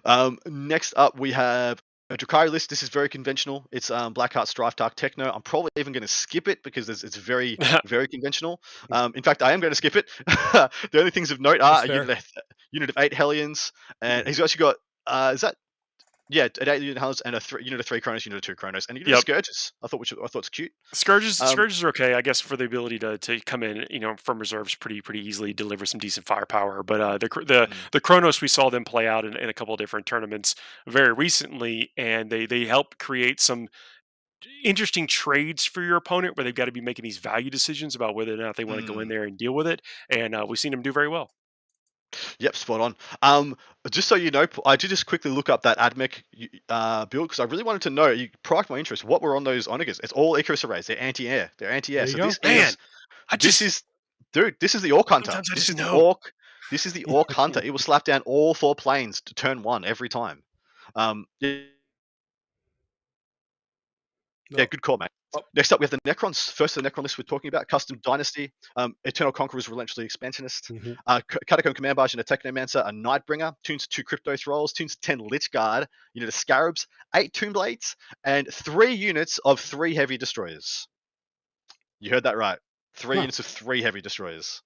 Speaker 3: Um, next up, we have a Drukari list. This is very conventional. It's um, Blackheart, Strife, Dark Techno. I'm probably even going to skip it because it's, it's very, very conventional. Um, in fact, I am going to skip it. the only things of note are a unit of, unit of eight Hellions, and he's actually got, uh, is that? Yeah, an eight unit Hellions and a three, unit of three Cronos, unit of two Cronos, and unit
Speaker 1: Yep.
Speaker 3: Scourges. I thought which I thought it's cute.
Speaker 1: Scourges,
Speaker 3: Um,
Speaker 1: scourges are okay, I guess, for the ability to, to come in, you know, from reserves pretty pretty easily, deliver some decent firepower. But uh, the Cr- the
Speaker 3: Mm.
Speaker 1: the Cronos we saw them play out in, in a couple of different tournaments very recently, and they they help create some interesting trades for your opponent where they've got to be making these value decisions about whether or not they want to go in
Speaker 3: Mm.
Speaker 1: there and deal with it. And uh, we've seen them do very well.
Speaker 3: Yep, spot on. Um, just so you know, I did just quickly look up that AdMech uh, build because I really wanted to know. You pricked my interest. What were on those Onagers? It's all Icarus arrays. They're anti-air. They're anti-air.
Speaker 2: There
Speaker 3: So this
Speaker 1: Man,
Speaker 3: is
Speaker 1: I
Speaker 3: this
Speaker 1: just
Speaker 3: is dude. This is the Orc Hunter. This is the
Speaker 1: know.
Speaker 3: Orc. This is the Orc Hunter. It will slap down all four planes to turn one every time. Um, yeah, yeah, good call, mate.
Speaker 2: Oh.
Speaker 3: Next up, we have the Necrons. First, of the Necron list we're talking about Custom Dynasty, um, Eternal Conquerors, Relentlessly Expansionist,
Speaker 2: Mhm.
Speaker 3: uh, Catacomb Command Barge and a Technomancer, a Nightbringer, tunes two Crypto Thralls, tunes 10 Lychguard, unit of Scarabs, eight Tomb Blades, and three units of three Heavy Destroyers. You heard that right. Three
Speaker 2: Huh.
Speaker 3: units of three Heavy Destroyers.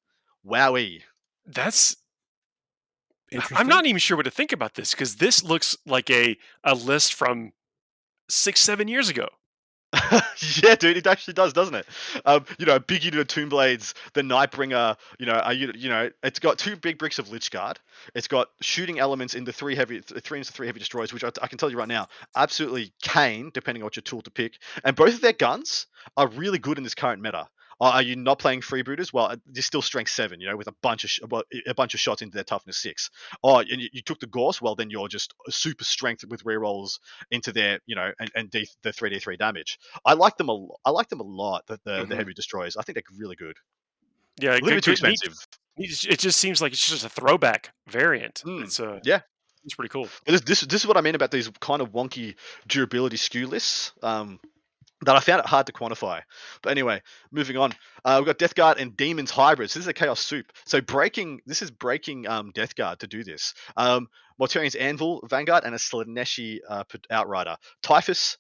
Speaker 3: Wowee.
Speaker 1: that's I'm not even sure what to think about this because this looks like a a list from six seven years ago.
Speaker 3: yeah, dude, it actually does, doesn't it? Um, you know, a big unit of Tomb Blades, the Nightbringer, you know, a unit, you know, it's got two big bricks of Lychguard. It's got shooting elements in the three heavy, th- three into three heavy destroyers, which I, I can tell you right now, absolutely cane, depending on what your tool to pick. And both of their guns are really good in this current meta. Are are you not playing freebooters? Well, uh, you're still strength seven, you know, with a bunch of sh- a bunch of shots into their toughness six. Oh, and you, you took the Gauss. Well, then you're just super strength with rerolls into their, you know, and, and D, the three D three damage. I like them a, lo- I like them a lot. The the,
Speaker 1: Mhm.
Speaker 3: the heavy destroyers. I think they're really good.
Speaker 1: Yeah,
Speaker 3: A little bit too expensive.
Speaker 1: neat- It just seems like it's just a throwback variant.
Speaker 3: Mm,
Speaker 1: It's uh,
Speaker 3: yeah.
Speaker 1: it's pretty cool.
Speaker 3: This, this this is what I mean about these kind of wonky durability skew lists. Um, that I found it hard to quantify. But anyway, moving on. Uh, we've got Death Guard and Demons hybrids. This is a Chaos Soup. So breaking, this is breaking um, Death Guard to do this. Um, Mortarion's Anvil Vanguard and a Slaaneshi uh, Outrider. Typhus,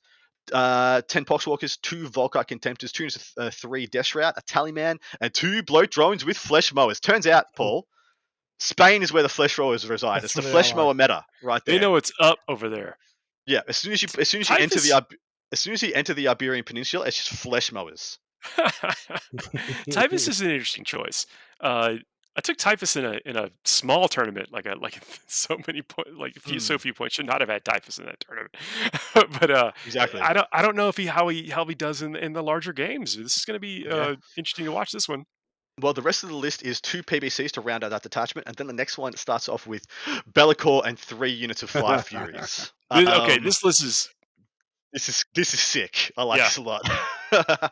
Speaker 3: uh, 10 Poxwalkers, 2 Volkite Contemptors, 2 units uh, 3 Death Shroud, a Tallyman, and 2 Bloat Drones with Flesh Mowers. Turns out, Paul, Spain is where the Flesh Mowers reside.
Speaker 2: That's
Speaker 3: it's the
Speaker 2: where
Speaker 3: Flesh
Speaker 2: are.
Speaker 3: Mower meta right there.
Speaker 1: They know it's up over there.
Speaker 3: Yeah, as soon as you as soon as you enter the
Speaker 1: Typhus-
Speaker 3: Ib- as soon as you enter the Iberian Peninsula, it's just flesh mowers.
Speaker 1: Typhus is an interesting choice. Uh, I took Typhus in a in a small tournament, like a like so many points, like few, so
Speaker 3: Hmm.
Speaker 1: few points. Should not have had Typhus in that tournament, but uh,
Speaker 3: Exactly.
Speaker 1: I don't I don't know if he how he how he does in in the larger games. This is going to be
Speaker 3: Yeah.
Speaker 1: uh, interesting to watch this one.
Speaker 3: Well, the rest of the list is two PBCs to round out that detachment, and then the next one starts off with Be'lakor and three units of five Furies.
Speaker 1: Th- okay,
Speaker 3: Um,
Speaker 1: this list is
Speaker 3: this is this is sick. I like
Speaker 1: Yeah.
Speaker 3: this a lot.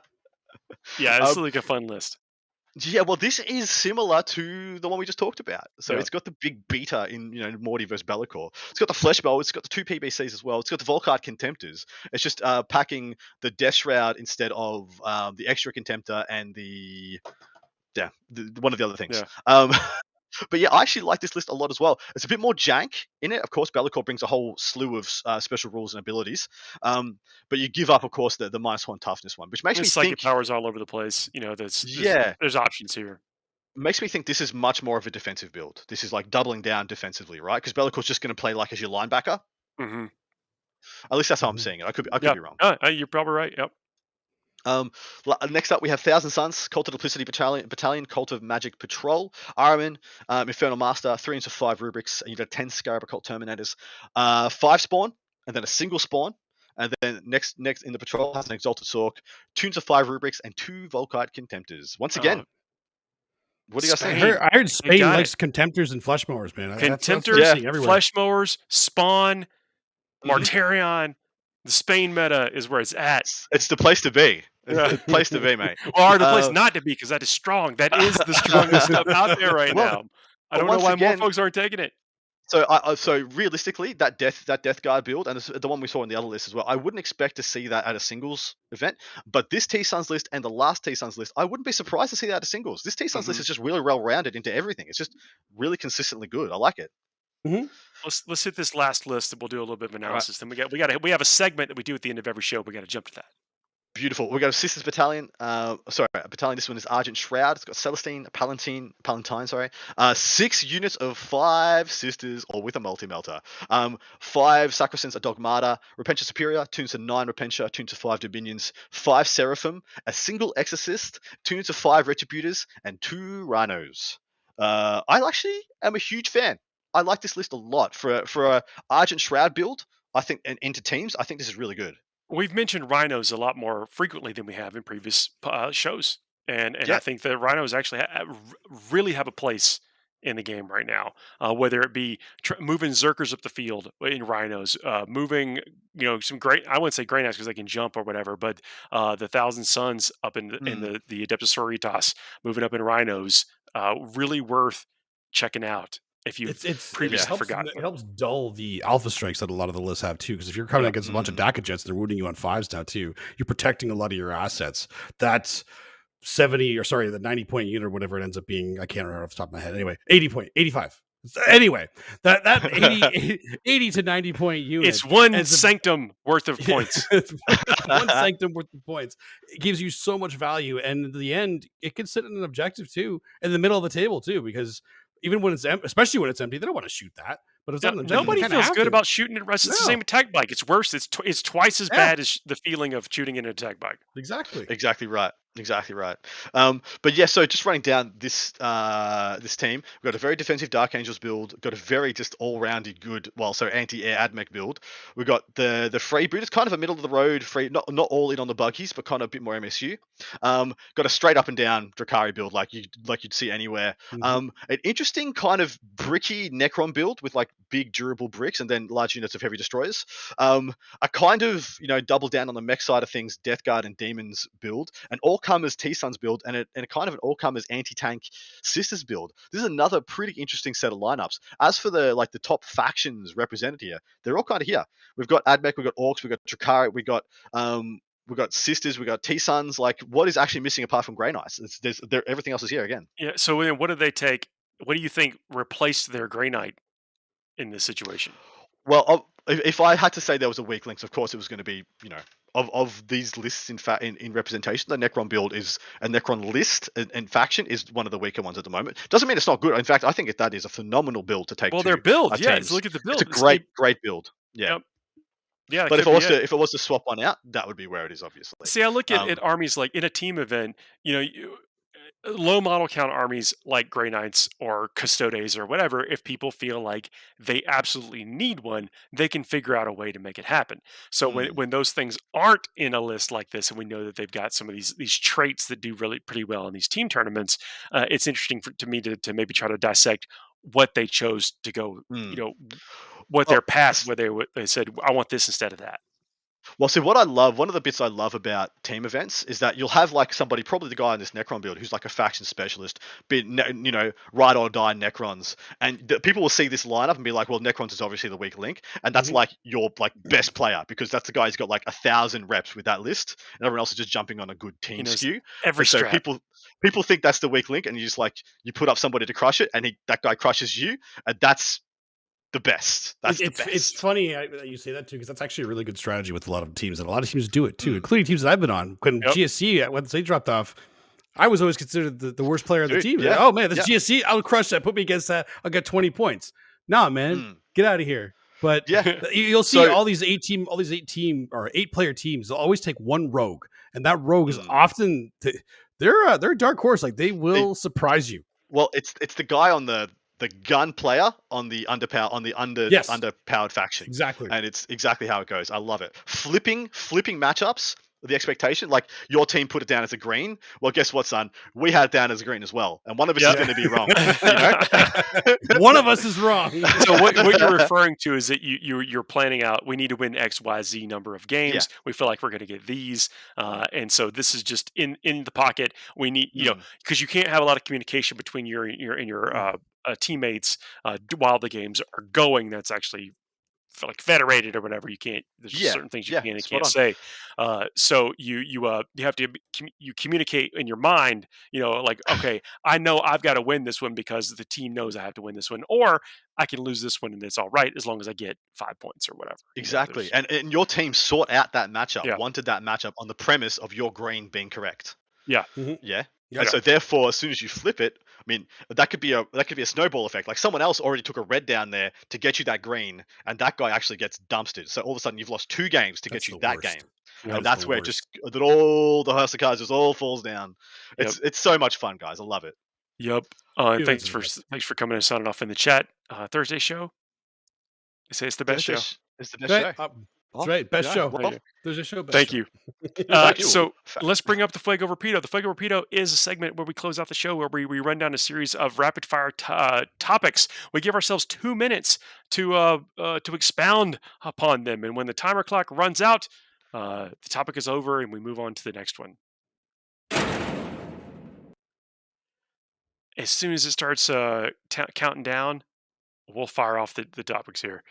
Speaker 1: yeah, is
Speaker 3: Um,
Speaker 1: like a fun list.
Speaker 3: yeah, well, this is similar to the one we just talked about. So
Speaker 1: Yeah.
Speaker 3: it's got the big beta in you know Morty versus Be'lakor. It's got the Flesh Bow. It's got the two PBCs as well. It's got the Volkite Contemptors. It's just uh, packing the Death Shroud instead of um, the extra Contemptor and the yeah the, one of the other things.
Speaker 1: Yeah.
Speaker 3: Um, but yeah, I actually like this list a lot as well. It's a bit more jank in it. Of course, Be'lakor brings a whole slew of uh, special rules and abilities. Um, but you give up, of course, the, the minus one toughness one, which makes
Speaker 1: It's
Speaker 3: me
Speaker 1: like
Speaker 3: think
Speaker 1: powers all over the place. You know, there's, there's
Speaker 3: Yeah.
Speaker 1: there's options here.
Speaker 3: makes me think this is much more of a defensive build. This is like doubling down defensively, right? Because Be'lakor's just going to play like as your linebacker.
Speaker 1: hmm
Speaker 3: At least that's how I'm
Speaker 2: Mhm.
Speaker 3: seeing it. I could be, I could
Speaker 1: Yeah,
Speaker 3: be wrong.
Speaker 1: uh, you're probably right. Yep.
Speaker 3: Um, next up, we have Thousand Sons, Cult of Duplicity Battalion, Battalion Cult of Magic Patrol, Ahriman, um, Infernal Master, three into five rubrics, and you got 10 Scarab Occult Terminators, uh, five spawn, and then a single spawn. And then next next in the patrol has an Exalted Sork, two into five rubrics, and two Volkite Contemptors. Once again,
Speaker 1: Uh,
Speaker 3: what do you guys
Speaker 2: I
Speaker 3: think?
Speaker 1: Spain.
Speaker 2: heard, I heard Spain
Speaker 1: got
Speaker 2: likes contemptors and flesh mowers, man. That's- that's what
Speaker 1: Contemptors,
Speaker 2: seeing everywhere.
Speaker 1: flesh mowers, spawn,
Speaker 3: Mhm.
Speaker 1: Mortarion. The Spain meta is where it's at.
Speaker 3: It's, it's the place to be. It's
Speaker 1: Yeah.
Speaker 3: place to be, mate.
Speaker 1: Or the place
Speaker 3: Uh,
Speaker 1: not to be because that is strong. That is the strongest stuff out there right
Speaker 3: Well,
Speaker 1: now. I don't know why
Speaker 3: again-
Speaker 1: more folks aren't taking it.
Speaker 3: So, I, I, so realistically, that death that death guard build, and the one we saw in the other list as well, I wouldn't expect to see that at a singles event. But this T Sons list and the last T Sons list, I wouldn't be surprised to see that at a singles. This T Sons list
Speaker 1: Mhm.
Speaker 3: is just really well rounded into everything. It's just really consistently good. I like it.
Speaker 1: Let's let's hit this last list and we'll do a little bit of
Speaker 3: right.
Speaker 1: analysis. Then we got we got we have a segment that we do at the end of every show. We got to jump to that.
Speaker 3: Beautiful. We got a Sisters Battalion. Uh, sorry, a battalion. This one is Argent Shroud. It's got Celestine, Palatine, Palatine. Sorry, uh, six units of five Sisters, or with a multi melter. Um, five Sacrosanct, a Dogmata, Repentia Superior, two to nine Repentia, two to five Dominions, five Seraphim, a single Exorcist, two to five Retributors, and two Rhinos. Uh, I actually am a huge fan. I like this list a lot for a, for a Argent Shroud build. I think and into teams. I think this is really good.
Speaker 1: We've mentioned rhinos a lot more frequently than we have in previous uh, shows, and and
Speaker 3: Yeah.
Speaker 1: I think that rhinos actually ha- r- really have a place in the game right now. Uh, whether it be tr- moving zerkers up the field in rhinos, uh, moving you know some great I wouldn't say great because they can jump or whatever, but uh, the thousand Sons up in the, in
Speaker 3: Mm.
Speaker 1: the the Adeptus Sororitas moving up in rhinos, uh, really worth checking out if you
Speaker 2: It's it's
Speaker 1: previously
Speaker 2: it helps,
Speaker 1: forgotten
Speaker 2: It helps dull the alpha strikes that a lot of the lists have too. Because if you're coming
Speaker 1: Yeah.
Speaker 2: against a bunch of
Speaker 3: Mhm.
Speaker 2: Dakkajets, they're wounding you on fives now too. You're protecting a lot of your assets. That's seventy or sorry, the ninety point unit or whatever it ends up being. I can't remember off the top of my head. Anyway, eighty point, eighty five. Anyway, that that 80, 80 to ninety point unit.
Speaker 1: it's one
Speaker 2: as a-
Speaker 1: sanctum worth of points.
Speaker 2: One sanctum worth of points. It gives you so much value, and in the end, it can sit in an objective too, in the middle of the table too, because even when it's empty, especially when it's empty, they don't want to shoot that. But if it's
Speaker 1: No-
Speaker 2: not an objective,
Speaker 1: nobody feels good
Speaker 2: to.
Speaker 1: about shooting at rest. It's the same attack bike. It's worse. It's tw- it's twice as
Speaker 2: Yeah.
Speaker 1: bad as the feeling of shooting in an attack bike.
Speaker 2: exactly.
Speaker 3: Exactly right. Exactly right. Um, but yeah, so just running down this uh, this team, we've got a very defensive Dark Angels build, got a very just all rounded good, well, so anti air admech build. We've got the the Freeboot, it's kind of a middle of the road, free, not not all in on the buggies, but kind of a bit more MSU. Um, got a straight up and down Drukari build, like you like you'd see anywhere.
Speaker 2: Mhm.
Speaker 3: Um, an interesting kind of bricky Necron build with like big durable bricks and then large units of heavy destroyers. Um, a kind of you know double down on the mech side of things, Death Guard and Demons build, an all comers T Sons build, and a, and kind of an all comers anti tank Sisters build. This is another pretty interesting set of lineups. As for the like the top factions represented here, they're all kind of here. We've got Admech, we've got Orcs, we've got Drukari, we've got um, we've got Sisters, we've got T Sons. Like what is actually missing apart from Grey Knights? It's, there's, there, everything else is here again.
Speaker 1: Yeah. So what did they take? What do you think replaced their Grey Knight in this situation?
Speaker 3: Well, if, if I had to say there was a weak links, of course it was going to be, you know, of, of these lists in fact in, in representation, the Necron build is a Necron list and, and faction is one of the weaker ones at the moment. Doesn't mean it's not good. In fact, I think that is a phenomenal build to take.
Speaker 1: Well,
Speaker 3: to
Speaker 1: their build. Yeah. Look at the build.
Speaker 3: It's a
Speaker 1: It's-
Speaker 3: great, great build. Yeah.
Speaker 1: Yep. Yeah.
Speaker 3: but if it was
Speaker 1: it.
Speaker 3: to if it was to swap one out, that would be where it is, obviously.
Speaker 1: See, I look at,
Speaker 3: Um,
Speaker 1: at armies like in a team event, you know, you, low model count armies like Grey Knights or Custodes or whatever, if people feel like they absolutely need one, they can figure out a way to make it happen. So when,
Speaker 3: Mm.
Speaker 1: when those things aren't in a list like this, and we know that they've got some of these these traits that do really pretty well in these team tournaments, uh, it's interesting for, to me to, to maybe try to dissect what they chose to go,
Speaker 3: Mm.
Speaker 1: you know, what
Speaker 3: Well,
Speaker 1: their path, where they w- they said, I want this instead of that.
Speaker 3: Well, see, what I love, one of the bits I love about team events is that you'll have like somebody, probably the guy in this Necron build, who's like a faction specialist, be ne- you know, ride or die Necrons, and the, people will see this lineup and be like, well, Necrons is obviously the weak link, and that's
Speaker 2: Mhm.
Speaker 3: like your like best player because that's the guy who's got like a thousand reps with that list, and everyone else is just jumping on a good team skew.
Speaker 1: Every
Speaker 3: And so
Speaker 1: strap.
Speaker 3: people people think that's the weak link, and you just like you put up somebody to crush it, and he that guy crushes you, and that's the best. That's
Speaker 2: it's,
Speaker 3: the best.
Speaker 2: it's funny that you say that too because that's actually a really good strategy with a lot of teams and a lot of teams do it too
Speaker 3: Mm.
Speaker 2: including teams that i've been on when
Speaker 1: Yep.
Speaker 2: gsc uh, when they dropped off i was always considered the, the worst player on the team
Speaker 3: yeah,
Speaker 2: oh man this gsc i'll crush that put me against that i'll get 20 points nah man
Speaker 3: Mm.
Speaker 2: get out of here but
Speaker 3: Yeah.
Speaker 2: you- you'll see
Speaker 3: So-
Speaker 2: all these eight team all these eight team or eight player teams they'll always take one rogue and that rogue is
Speaker 3: Mm.
Speaker 2: often they're uh, they're a dark horse like they will surprise you
Speaker 3: Well, it's it's the guy on the the gun player on the underpower on the under
Speaker 2: Yes.
Speaker 3: underpowered faction,
Speaker 2: exactly
Speaker 3: and it's exactly how it goes. I love it. Flipping flipping matchups. The expectation, like your team put it down as a green. Well, guess what, son? We had it down as a green as well, and one of us
Speaker 1: Yeah.
Speaker 3: is going to be wrong. You know?
Speaker 2: one of us is wrong
Speaker 1: so what, what you're referring to is that you, you you're planning out we need to win x y z number of games we feel like we're going to get these uh, and so this is just in in the pocket we need you know
Speaker 3: Mm.
Speaker 1: because you can't have a lot of communication between your your and your uh, uh, teammates uh, while the games are going that's actually f- like federated or whatever you can't there's
Speaker 3: Yeah,
Speaker 1: certain things you
Speaker 3: yeah,
Speaker 1: can and can't say uh, so you you uh you have to you communicate in your mind you know like okay i know i've got to win this one because the team knows i have to win this one or i can lose this one and it's all right as long as i get five points or whatever you know,
Speaker 3: Exactly, and, and your team sought out that matchup,
Speaker 1: Yeah.
Speaker 3: wanted that matchup on the premise of your green being correct.
Speaker 1: Yeah.
Speaker 2: Mhm.
Speaker 3: Yeah.
Speaker 2: Yeah.
Speaker 3: And so therefore, as soon as you flip it, I mean, that could be a that could be a snowball effect. Like someone else already took a red down there to get you that green, and that guy actually gets dumpstered. So all of a sudden, you've lost two games to
Speaker 2: That's
Speaker 3: get you that
Speaker 2: worst.
Speaker 3: game,
Speaker 1: Yeah,
Speaker 3: and
Speaker 2: That is
Speaker 3: where it
Speaker 2: worst.
Speaker 3: just that all the house of cards just all falls down. It's it's so much fun, guys. I love it.
Speaker 1: yep uh, thanks for
Speaker 2: the
Speaker 1: s- thanks for coming and signing off in the chat uh, thursday show they say it's the best show
Speaker 3: It's the- It's the best
Speaker 2: Right,
Speaker 3: show.
Speaker 2: uh, that's right best
Speaker 3: yeah,
Speaker 2: show
Speaker 3: well,
Speaker 2: there's a show best
Speaker 1: thank
Speaker 2: show.
Speaker 1: you Uh, so let's bring up the Fuego Rapido. The Fuego Rapido is a segment where we close out the show where we, we run down a series of rapid fire t- uh, topics. We give ourselves two minutes to uh, uh, to expound upon them, and when the timer clock runs out, uh, the topic is over, and we move on to the next one. As soon as it starts uh, ta counting down, we'll fire off the, the topics here.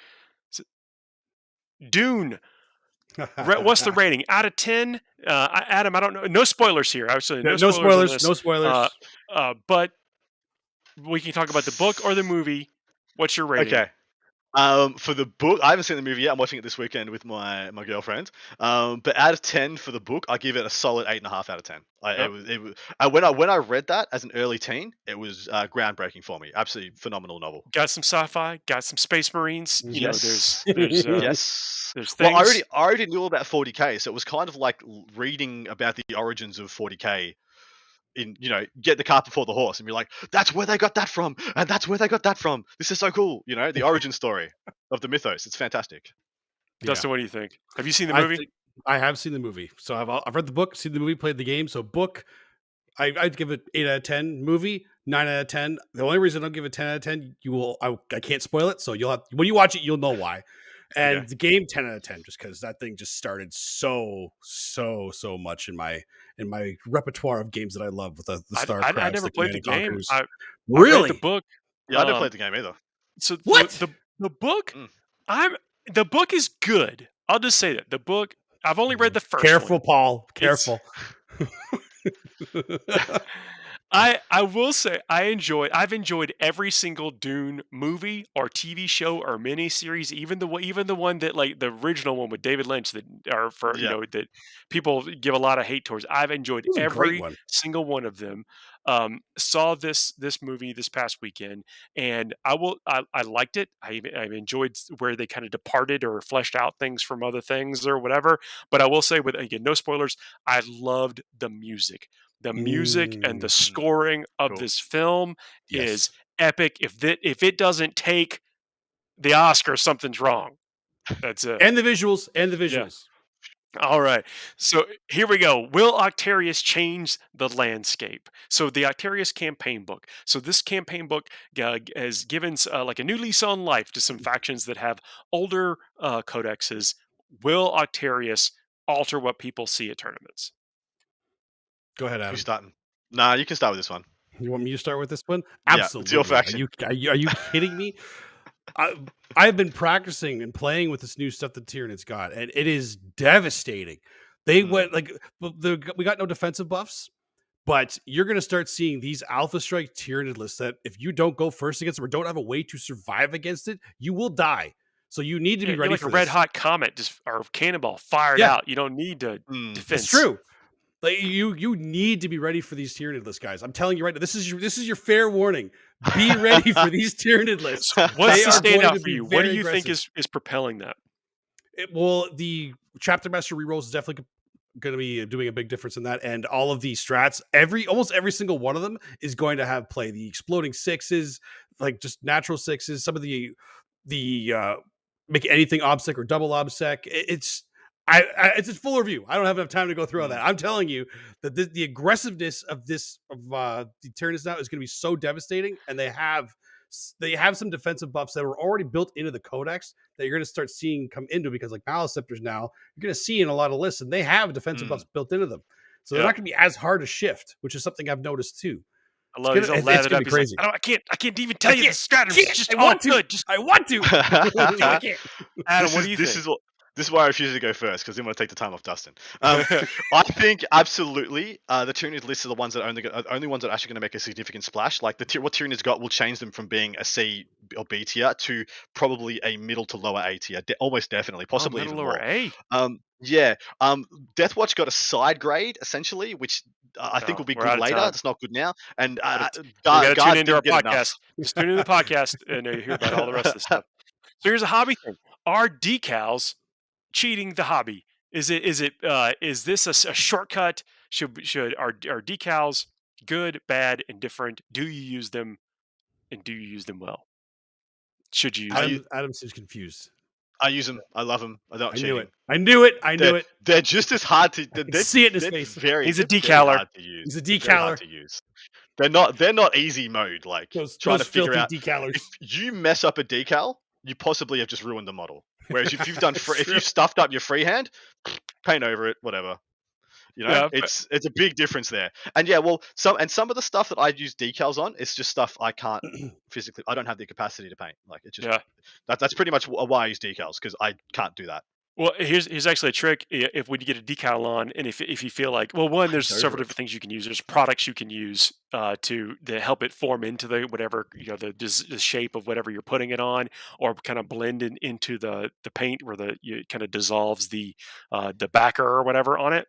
Speaker 1: Dune What's the rating out of ten? Uh, Adam, I don't know. No spoilers here. Saying
Speaker 2: no,
Speaker 1: no,
Speaker 2: no
Speaker 1: spoilers.
Speaker 2: spoilers no spoilers
Speaker 1: Uh, uh, but we can talk about the book or the movie. What's your rating?
Speaker 3: Okay. Um, for the book, I haven't seen the movie yet. I'm watching it this weekend with my my girlfriend. Um, but out of ten for the book, I give it a solid eight and a half out of ten. I,
Speaker 1: Yep.
Speaker 3: it was, it was, uh, when I when I read that as an early teen, it was uh, groundbreaking for me. Absolutely phenomenal novel.
Speaker 1: Got some sci-fi. Got some space marines. You
Speaker 3: Yes.
Speaker 1: know, there's there's uh,
Speaker 3: yes.
Speaker 1: there's things.
Speaker 3: Well, I already I already knew about 40k, so it was kind of like reading about the origins of 40k. In you know, get the cart before the horse, and be like, "That's where they got that from, and that's where they got that from. This is so cool." You know, the origin story of the mythos. It's fantastic.
Speaker 2: Yeah.
Speaker 1: Dustin, what do you think? Have you seen the
Speaker 2: I
Speaker 1: movie?
Speaker 2: I have seen the movie, so I've I've read the book, seen the movie, played the game. So book, I I'd give it eight out of ten. Movie nine out of ten. The only reason I don't give it ten out of ten, you will I, I can't spoil it, so you'll have when you watch it, you'll know why. And
Speaker 3: Yeah.
Speaker 2: the game ten out of ten, just because that thing just started so so so much in my in my repertoire of games that I love with the, the
Speaker 1: I,
Speaker 2: Starcraft.
Speaker 1: I, I never played the game. I, I
Speaker 2: really?
Speaker 1: read the book.
Speaker 3: Yeah, I didn't
Speaker 1: Um,
Speaker 3: play the game either.
Speaker 1: So the-
Speaker 2: What?
Speaker 1: the the, book?
Speaker 3: Mm.
Speaker 1: I'm the book is good. I'll just say that the book. I've only read the first. one.
Speaker 2: Careful, Paul. Careful.
Speaker 1: I I will say I enjoy I've enjoyed every single Dune movie or TV show or miniseries, even the even the one that like the original one with David Lynch that are for you
Speaker 3: Yeah.
Speaker 1: know that people give a lot of hate towards. I've enjoyed
Speaker 2: It was a great
Speaker 1: every
Speaker 2: one.
Speaker 1: single one of them. Um, saw this this movie this past weekend, and I will I, I liked it. I I enjoyed where they kind of departed or fleshed out things from other things or whatever. But I will say, with again, no spoilers. I loved the music. The music and the
Speaker 2: Mm,
Speaker 1: scoring of
Speaker 3: cool.
Speaker 1: this film
Speaker 2: yes.
Speaker 1: is epic. If that if it doesn't take the Oscar, something's wrong. That's it.
Speaker 2: and the visuals and the visuals.
Speaker 1: All right. So here we go. Will Octarius change the landscape? So the Octarius campaign book. So this campaign book uh, has given uh, like a new lease on life to some factions that have older uh, codexes. Will Octarius alter what people see at tournaments?
Speaker 2: Go ahead, Adam.
Speaker 3: Who's starting? Nah, you can start with this one.
Speaker 2: You want me to start with this one?
Speaker 3: Yeah, it's your
Speaker 2: Absolutely.
Speaker 3: faction.
Speaker 2: Are you, are you are you kidding me? I, I've been practicing and playing with this new stuff that Tyranids got, and it is devastating. They
Speaker 3: Mm.
Speaker 2: went like w- the, we got no defensive buffs, but you're going to start seeing these Alpha Strike Tyranid lists that if you don't go first against them or don't have a way to survive against it, you will die. So you need to
Speaker 1: Yeah,
Speaker 2: be
Speaker 1: you're
Speaker 2: ready
Speaker 1: like
Speaker 2: for
Speaker 1: a red hot comet, just or cannonball fired
Speaker 2: Yeah.
Speaker 1: out. You don't need to
Speaker 3: Mm.
Speaker 1: defense.
Speaker 2: It's true. Like you, you need to be ready for these Tyranid lists, guys. I'm telling you right now. This is your this is your fair warning. Be ready for these Tyranid lists.
Speaker 1: What's the standout for you? What do you think is is propelling that?
Speaker 2: It, well, the chapter master rerolls is definitely going to be doing a big difference in that, and all of these strats, every almost every single one of them is going to have play. The exploding sixes, like just natural sixes, some of the the uh make anything obsec or double obsec. It, it's I, I it's a full review. I don't have enough time to go through all that. I'm telling you that the, the aggressiveness of this of uh the Tyranids now is going to be so devastating, and they have they have some defensive buffs that were already built into the codex that you're going to start seeing come into because like Maleceptors now you're going to see in a lot of lists and they have defensive
Speaker 3: Mm.
Speaker 2: buffs built into them, so they're not going to be as hard to shift, which is something I've noticed too.
Speaker 1: I love
Speaker 2: gonna-
Speaker 1: he's
Speaker 2: it's- it's gonna be
Speaker 1: He's like,
Speaker 2: crazy.
Speaker 1: I, I can't I can't even tell you the strategy. just
Speaker 2: I want to.
Speaker 1: good. Just
Speaker 2: I want to. I can't.
Speaker 1: Adam,
Speaker 3: this
Speaker 1: what
Speaker 3: is,
Speaker 1: do you
Speaker 3: this
Speaker 1: think?
Speaker 3: is what this is why I refuse to go first because I didn't want to take the time off Dustin. Um, I think absolutely uh, the Tyranids list are the ones that are only go- are the only ones that are actually going to make a significant splash. Like the what Tyranids got will change them from being a C or B tier to probably a middle to lower A tier, de- almost definitely, possibly
Speaker 1: oh,
Speaker 3: even
Speaker 1: middle lower
Speaker 3: more.
Speaker 1: A.
Speaker 3: Um, yeah. Um, Deathwatch got a side grade essentially, which uh, I think
Speaker 1: Oh,
Speaker 3: will be good later. It's not good now. And uh, uh,
Speaker 1: to
Speaker 3: Guard
Speaker 1: tune into our
Speaker 3: didn't get enough.
Speaker 1: podcast. Just tune into the podcast and uh, you hear about all the rest of this stuff. So here's a hobby thing: our decals cheating the hobby? Is it is it uh, is this a shortcut? Should should are are decals good, bad, indifferent? Do you use them, and do you use them well? Should you use
Speaker 3: I
Speaker 1: them?
Speaker 2: Adam, Adam seems confused.
Speaker 3: I use them. I love them. I don't
Speaker 2: I
Speaker 3: cheating.
Speaker 2: knew it. I knew it. I knew
Speaker 3: They're,
Speaker 2: it.
Speaker 3: they're just as hard to. They're, they're,
Speaker 2: see it in his
Speaker 3: they're
Speaker 2: face.
Speaker 3: very.
Speaker 1: He's a
Speaker 3: they're
Speaker 1: decaler.
Speaker 3: to use.
Speaker 2: He's a
Speaker 3: They're
Speaker 2: decaler.
Speaker 3: to use. They're not. They're not easy mode. Like
Speaker 2: Those,
Speaker 3: trying
Speaker 2: those
Speaker 3: to figure
Speaker 2: filthy
Speaker 3: out
Speaker 2: decalers.
Speaker 3: if you mess up a decal, you possibly have just ruined the model. Whereas if you've done, free, if you've stuffed up your freehand, paint over it, whatever. You know,
Speaker 1: Yeah,
Speaker 3: it's it's a big difference there. And yeah, well, some and some of the stuff that I use decals on, it's just stuff I can't physically. I don't have the capacity to paint. Like it's just
Speaker 1: Yeah.
Speaker 3: that, that's pretty much why I use decals because I can't do that.
Speaker 1: Well, here's here's actually a trick. If when you get a decal on, and if if you feel like, well, one, there's several different things you can use. There's products you can use uh, to to help it form into the whatever you know the, the shape of whatever you're putting it on, or kind of blend in, into the the paint where the you kind of dissolves the uh, the backer or whatever on it.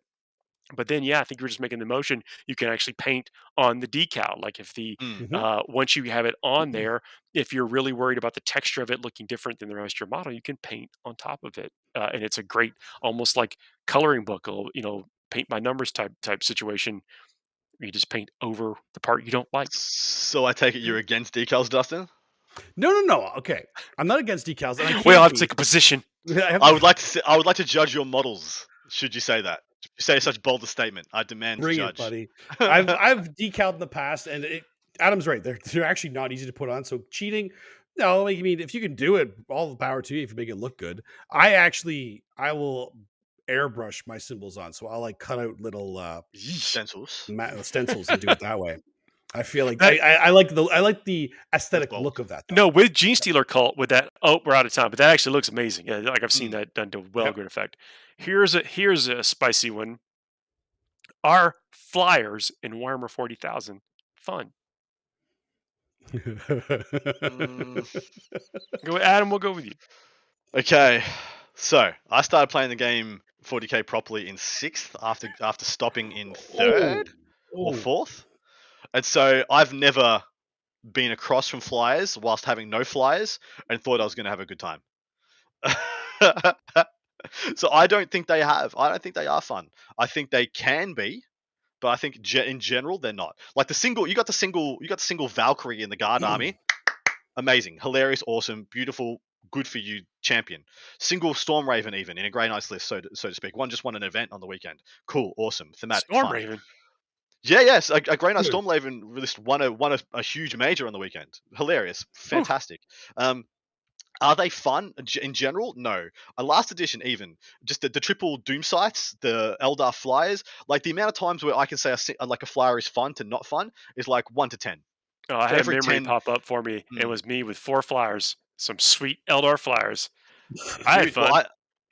Speaker 1: But then, yeah, I think you're just making the motion. You can actually paint on the decal. Like if the
Speaker 3: Mm.
Speaker 2: Mhm.
Speaker 1: uh, once you have it on
Speaker 2: Mhm.
Speaker 1: there, if you're really worried about the texture of it looking different than the rest of your model, you can paint on top of it, uh, and it's a great, almost like coloring book, or, you know, paint by numbers type type situation. You just paint over the part you don't like.
Speaker 3: So I take it you're against decals, Dustin.
Speaker 2: No, no, no. Okay, I'm not against decals. And I
Speaker 1: We all have
Speaker 2: can't
Speaker 1: to take a position.
Speaker 2: I have-
Speaker 3: I would like to. Say, I would like to judge your models. Should you say that? You say such bold a statement, I demand
Speaker 2: bring it, buddy. I've I've decaled in the past, and it, Adam's right. They're they're actually not easy to put on. So cheating, no. I mean, if you can do it, all the power to you. If you make it look good, I actually I will airbrush my symbols on. So I'll like cut out little uh,
Speaker 3: Stencils.
Speaker 2: ma- stencils and do it that way. I feel like
Speaker 1: That-
Speaker 2: I, I, I like the I like the aesthetic
Speaker 3: bold.
Speaker 2: look of that. though.
Speaker 1: No, with Genestealer cult, with that. Oh, we're out of time, but that actually looks amazing. Yeah, like I've seen
Speaker 3: Mm.
Speaker 1: that done to well
Speaker 2: Yep.
Speaker 1: good effect. Here's a here's a spicy one. Are flyers in Warhammer Forty Thousand fun? Go, Adam. We'll go with you.
Speaker 3: Okay, so I started playing the game 40k properly in sixth after after stopping in third or
Speaker 2: Oh.
Speaker 3: fourth. And so I've never been across from flyers whilst having no flyers and thought I was going to have a good time. so I don't think they have. I don't think they are fun. I think they can be, but I think ge- in general they're not. Like the single, you got the single, you got the single Valkyrie in the Guard
Speaker 2: Mm.
Speaker 3: Army. Amazing, hilarious, awesome, beautiful, good for you champion. Single Stormraven even in a Grey Knights list, so to, so to speak. One just won an event on the weekend. Cool, awesome, thematic.
Speaker 1: Storm
Speaker 3: fun.
Speaker 1: Raven.
Speaker 3: Yeah, yes, a, a Grey Knight
Speaker 2: Good.
Speaker 3: Stormraven list won a won a, a huge major on the weekend. Hilarious, fantastic. Um, are they fun in general? No. A last edition, even just the, the triple Doom Scythes, the Eldar flyers, like the amount of times where I can say a, like a flyer is fun to not fun is like one to ten.
Speaker 1: Oh, I had a
Speaker 3: every
Speaker 1: memory
Speaker 3: 10
Speaker 1: pop up for me. It
Speaker 3: Mm.
Speaker 1: was me with four flyers, some sweet Eldar flyers. I had fun.
Speaker 3: well, I,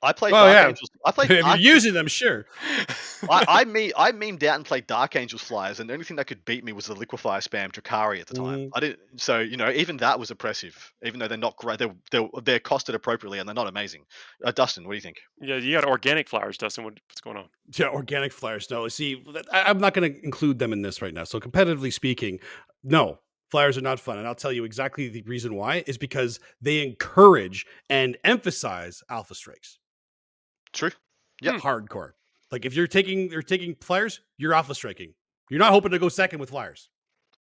Speaker 3: I played
Speaker 2: Oh,
Speaker 3: Dark
Speaker 2: yeah.
Speaker 3: Angels. I played.
Speaker 2: if you're using them, sure.
Speaker 3: I, I me I memed out and played Dark Angels flyers, and the only thing that could beat me was the Liquefier spam Drukari at the time.
Speaker 2: Mhm.
Speaker 3: I didn't, so you know, even that was oppressive. Even though they're not great, they're they're, they're costed appropriately and they're not amazing. Uh, Dustin, what do you think?
Speaker 1: yeah, you got organic flyers, Dustin. What, what's going on?
Speaker 2: Yeah, organic flyers. No, see, I, I'm not going to include them in this right now. So, competitively speaking, no, flyers are not fun. And I'll tell you exactly the reason why is because they encourage and emphasize alpha strikes.
Speaker 3: True. Yeah.
Speaker 2: Hardcore. Like if you're taking you're taking flyers, you're alpha striking. You're not hoping to go second with flyers.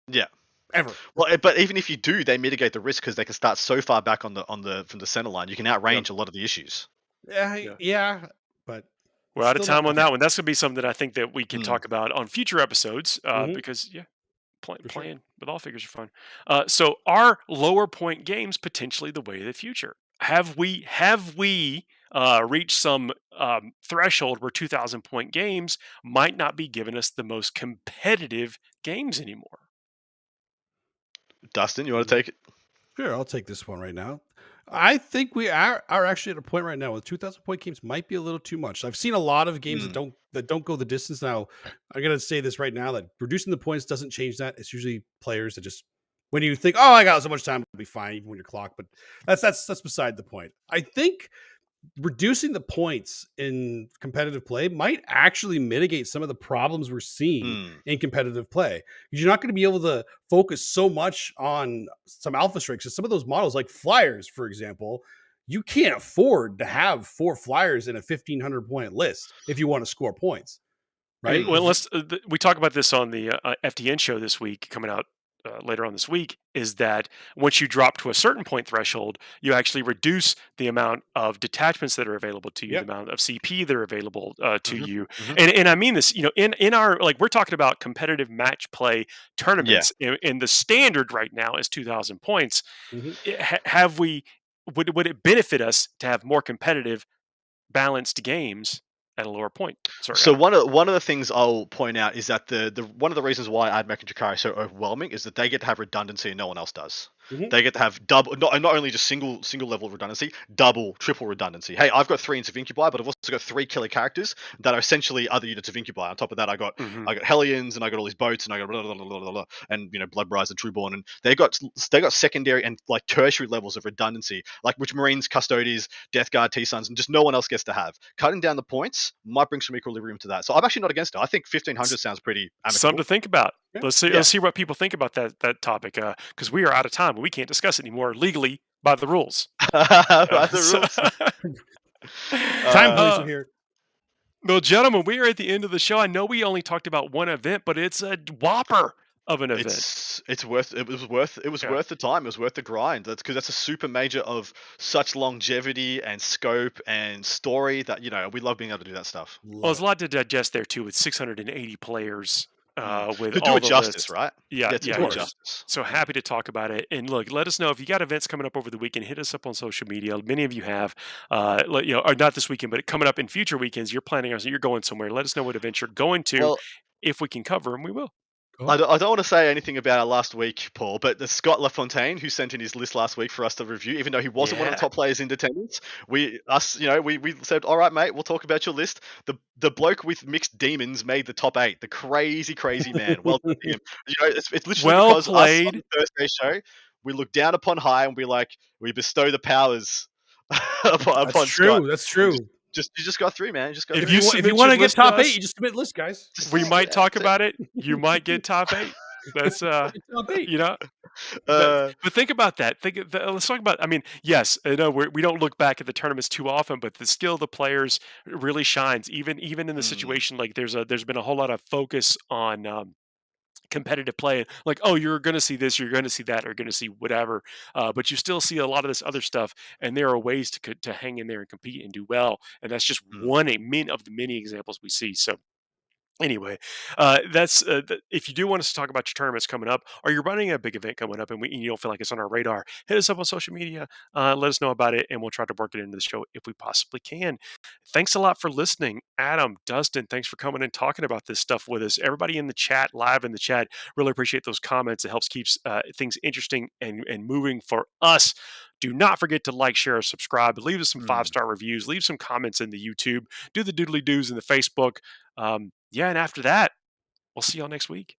Speaker 3: Yeah.
Speaker 2: Ever.
Speaker 3: Well, eh, but even if you do, they mitigate the risk because they can start so far back on the on the from the center line. You can outrange a lot of the issues.
Speaker 2: Yeah,
Speaker 1: Yeah.
Speaker 2: yeah. But
Speaker 1: We're out of time on that one. That's gonna be something that I think that we can
Speaker 3: Mm.
Speaker 1: talk about on future episodes uh,
Speaker 2: Mhm.
Speaker 1: because yeah, play,
Speaker 2: For sure.
Speaker 1: playing with all figures are fun. Uh, so are lower point games potentially the way of the future? Have we have we uh, reached some um, threshold where 2,000 point games might not be giving us the most competitive games anymore?
Speaker 3: Dustin, you want to take it?
Speaker 2: Sure, I'll take this one right now. I think we are, are actually at a point right now where 2000 point games might be a little too much. I've seen a lot of games that
Speaker 3: Mm.
Speaker 2: don't that don't go the distance. Now, I'm gonna say this right now that reducing the points doesn't change that. It's usually players that just when you think, oh, I got so much time, it'll be fine, even when you're clocked. But that's that's that's beside the point. I think reducing the points in competitive play might actually mitigate some of the problems we're seeing
Speaker 3: Mm.
Speaker 2: in competitive play. You're not going to be able to focus so much on some alpha strikes. 'cause Some of those models, like flyers, for example, you can't afford to have four flyers in a 1500 point list if you want to score points. Right?
Speaker 1: Well, let's. Uh, th- we talk about this on the uh, FTN show this week, coming out uh, later on this week. Is that once you drop to a certain point threshold, you actually reduce the amount of detachments that are available to you,
Speaker 2: Yep.
Speaker 1: the amount of CP that are available uh, to
Speaker 3: Mhm,
Speaker 1: you,
Speaker 3: mhm.
Speaker 1: and and I mean this. You know, in in our like we're talking about competitive match play tournaments, and, and the standard right now is two thousand points.
Speaker 2: Mhm.
Speaker 1: I- have we? Would would it benefit us to have more competitive, balanced games at a lower point? Sorry.
Speaker 3: So one of one of the things I'll point out is that the, the one of the reasons why AdMech and Drukari are so overwhelming is that they get to have redundancy and no one else does.
Speaker 2: Mhm.
Speaker 3: They get to have double, not, not only just single single level redundancy, double, triple redundancy. Hey, I've got three units of Incubi, but I've also got three killer characters that are essentially other units of Incubi. On top of that, I got
Speaker 1: Mhm.
Speaker 3: I got Hellions and I got all these boats and I got blah, blah, blah, blah, blah, blah, and you know Bloodbrides and Trueborn and they got they got secondary and like tertiary levels of redundancy, like which Marines, Custodes, Death Guard, T Sons, and just no one else gets to have. Cutting down the points might bring some equilibrium to that. So I'm actually not against it. I think 1500 sounds pretty amicable.
Speaker 1: Something to think about.
Speaker 2: Yeah.
Speaker 1: Let's see.
Speaker 3: Yeah.
Speaker 1: Let's see what people think about that that topic. Because we are out of time. We can't discuss it anymore legally by the rules.
Speaker 3: By the
Speaker 1: So-
Speaker 3: rules.
Speaker 2: Time
Speaker 3: Uh,
Speaker 2: police
Speaker 1: uh,
Speaker 2: are here.
Speaker 1: well, gentlemen, we are at the end of the show. I know we only talked about one event, but it's a whopper of an event.
Speaker 3: It's it's worth it was worth it was
Speaker 1: Yeah.
Speaker 3: worth the time. It was worth the grind. That's because that's a super major of such longevity and scope and story that you know we love being able to do that stuff.
Speaker 1: well, there's a lot to digest there too, with 680 players. Uh, with
Speaker 3: To do
Speaker 1: all
Speaker 3: it
Speaker 1: the
Speaker 3: justice,
Speaker 1: lists.
Speaker 3: right?
Speaker 1: Yeah,
Speaker 3: to
Speaker 1: yeah.
Speaker 3: do justice.
Speaker 1: So happy to talk about it. And look, let us know if you got events coming up over the weekend. Hit us up on social media. Many of you have, uh, you know, or not this weekend, but coming up in future weekends. You're planning on you're going somewhere. Let us know what event you're going to.
Speaker 3: Well,
Speaker 1: if we can cover them, we will.
Speaker 3: I don't, I don't want to say anything about our last week, Paul, but the Scott LaFontaine, who sent in his list last week for us to review, even though he wasn't one of the top players in attendance, we us, you know, we, we said, all right, mate, we'll talk about your list. The the bloke with mixed demons made the top eight. The crazy, crazy man. Well done him. You know, it's, it's literally
Speaker 1: Well
Speaker 3: because us on
Speaker 1: played.
Speaker 3: the Thursday show, we look down upon high and we like we bestow the powers upon,
Speaker 2: That's
Speaker 3: upon
Speaker 2: true.
Speaker 3: Scott.
Speaker 2: That's true.
Speaker 3: Just you just got three, man. You just got
Speaker 1: If
Speaker 3: through.
Speaker 1: you
Speaker 2: If you, wa- if
Speaker 1: submit
Speaker 2: you want to get
Speaker 1: list to
Speaker 2: top
Speaker 1: us-
Speaker 2: eight, you just submit list, guys.
Speaker 3: Just-
Speaker 1: We might talk
Speaker 3: it.
Speaker 1: about it. You might get top eight. That's uh,
Speaker 2: top eight.
Speaker 1: you know.
Speaker 3: Uh,
Speaker 1: But think about that. Think. the- Let's talk about. I mean, yes, I know we're, we don't look back at the tournaments too often, but the skill of the players really shines. Even even in the
Speaker 3: Mm.
Speaker 1: situation like there's a there's been a whole lot of focus on. Um, competitive play like oh you're going to see this you're going to see that or you're going to see whatever uh, but you still see a lot of this other stuff and there are ways to to hang in there and compete and do well and that's just
Speaker 3: Mm.
Speaker 1: one a min of the many examples we see so Anyway, uh, that's uh, th- if you do want us to talk about your tournaments coming up, or you're running a big event coming up, and, we, and you don't feel like it's on our radar, hit us up on social media. Uh, let us know about it, and we'll try to work it into the show if we possibly can. Thanks a lot for listening, Adam, Dustin. Thanks for coming and talking about this stuff with us. Everybody in the chat, live in the chat, really appreciate those comments. It helps keeps uh, things interesting and and moving for us. Do not forget to like, share, or subscribe. Leave us some
Speaker 3: Mm.
Speaker 1: five star reviews. Leave some comments in the YouTube. Do the doodly doos in the Facebook. Um, yeah, and after that, we'll see y'all next week.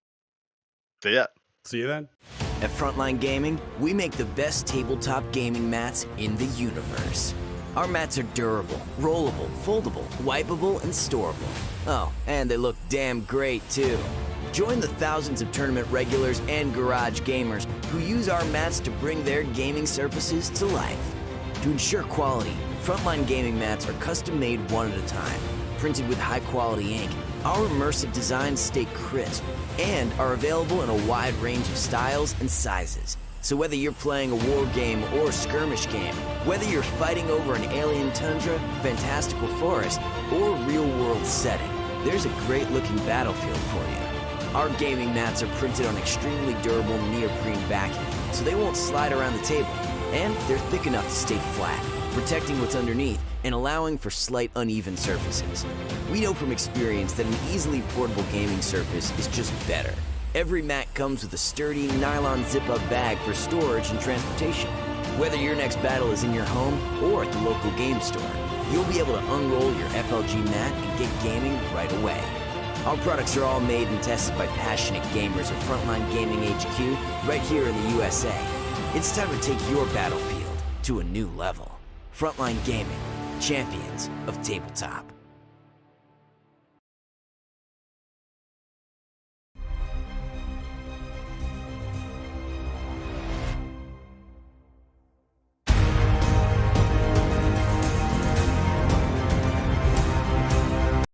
Speaker 3: so yeah.
Speaker 2: See you then.
Speaker 4: At Frontline Gaming, we make the best tabletop gaming mats in the universe. Our mats are durable, rollable, foldable, wipeable, and storable. Oh, and they look damn great too. Join the thousands of tournament regulars and garage gamers who use our mats to bring their gaming surfaces to life. To ensure quality, Frontline Gaming mats are custom made one at a time, printed with high quality ink. Our immersive designs stay crisp and are available in a wide range of styles and sizes. So whether you're playing a war game or a skirmish game, whether you're fighting over an alien tundra, fantastical forest, or real world setting, there's a great looking battlefield for you. Our gaming mats are printed on extremely durable neoprene backing, so they won't slide around the table. And they're thick enough to stay flat, protecting what's underneath and allowing for slight uneven surfaces. We know from experience that an easily portable gaming surface is just better. Every mat comes with a sturdy nylon zip-up bag for storage and transportation. Whether your next battle is in your home or at the local game store, you'll be able to unroll your FLG mat and get gaming right away. Our products are all made and tested by passionate gamers at Frontline Gaming HQ right here in the USA. It's time to take your battlefield to a new level. Frontline Gaming, champions of tabletop.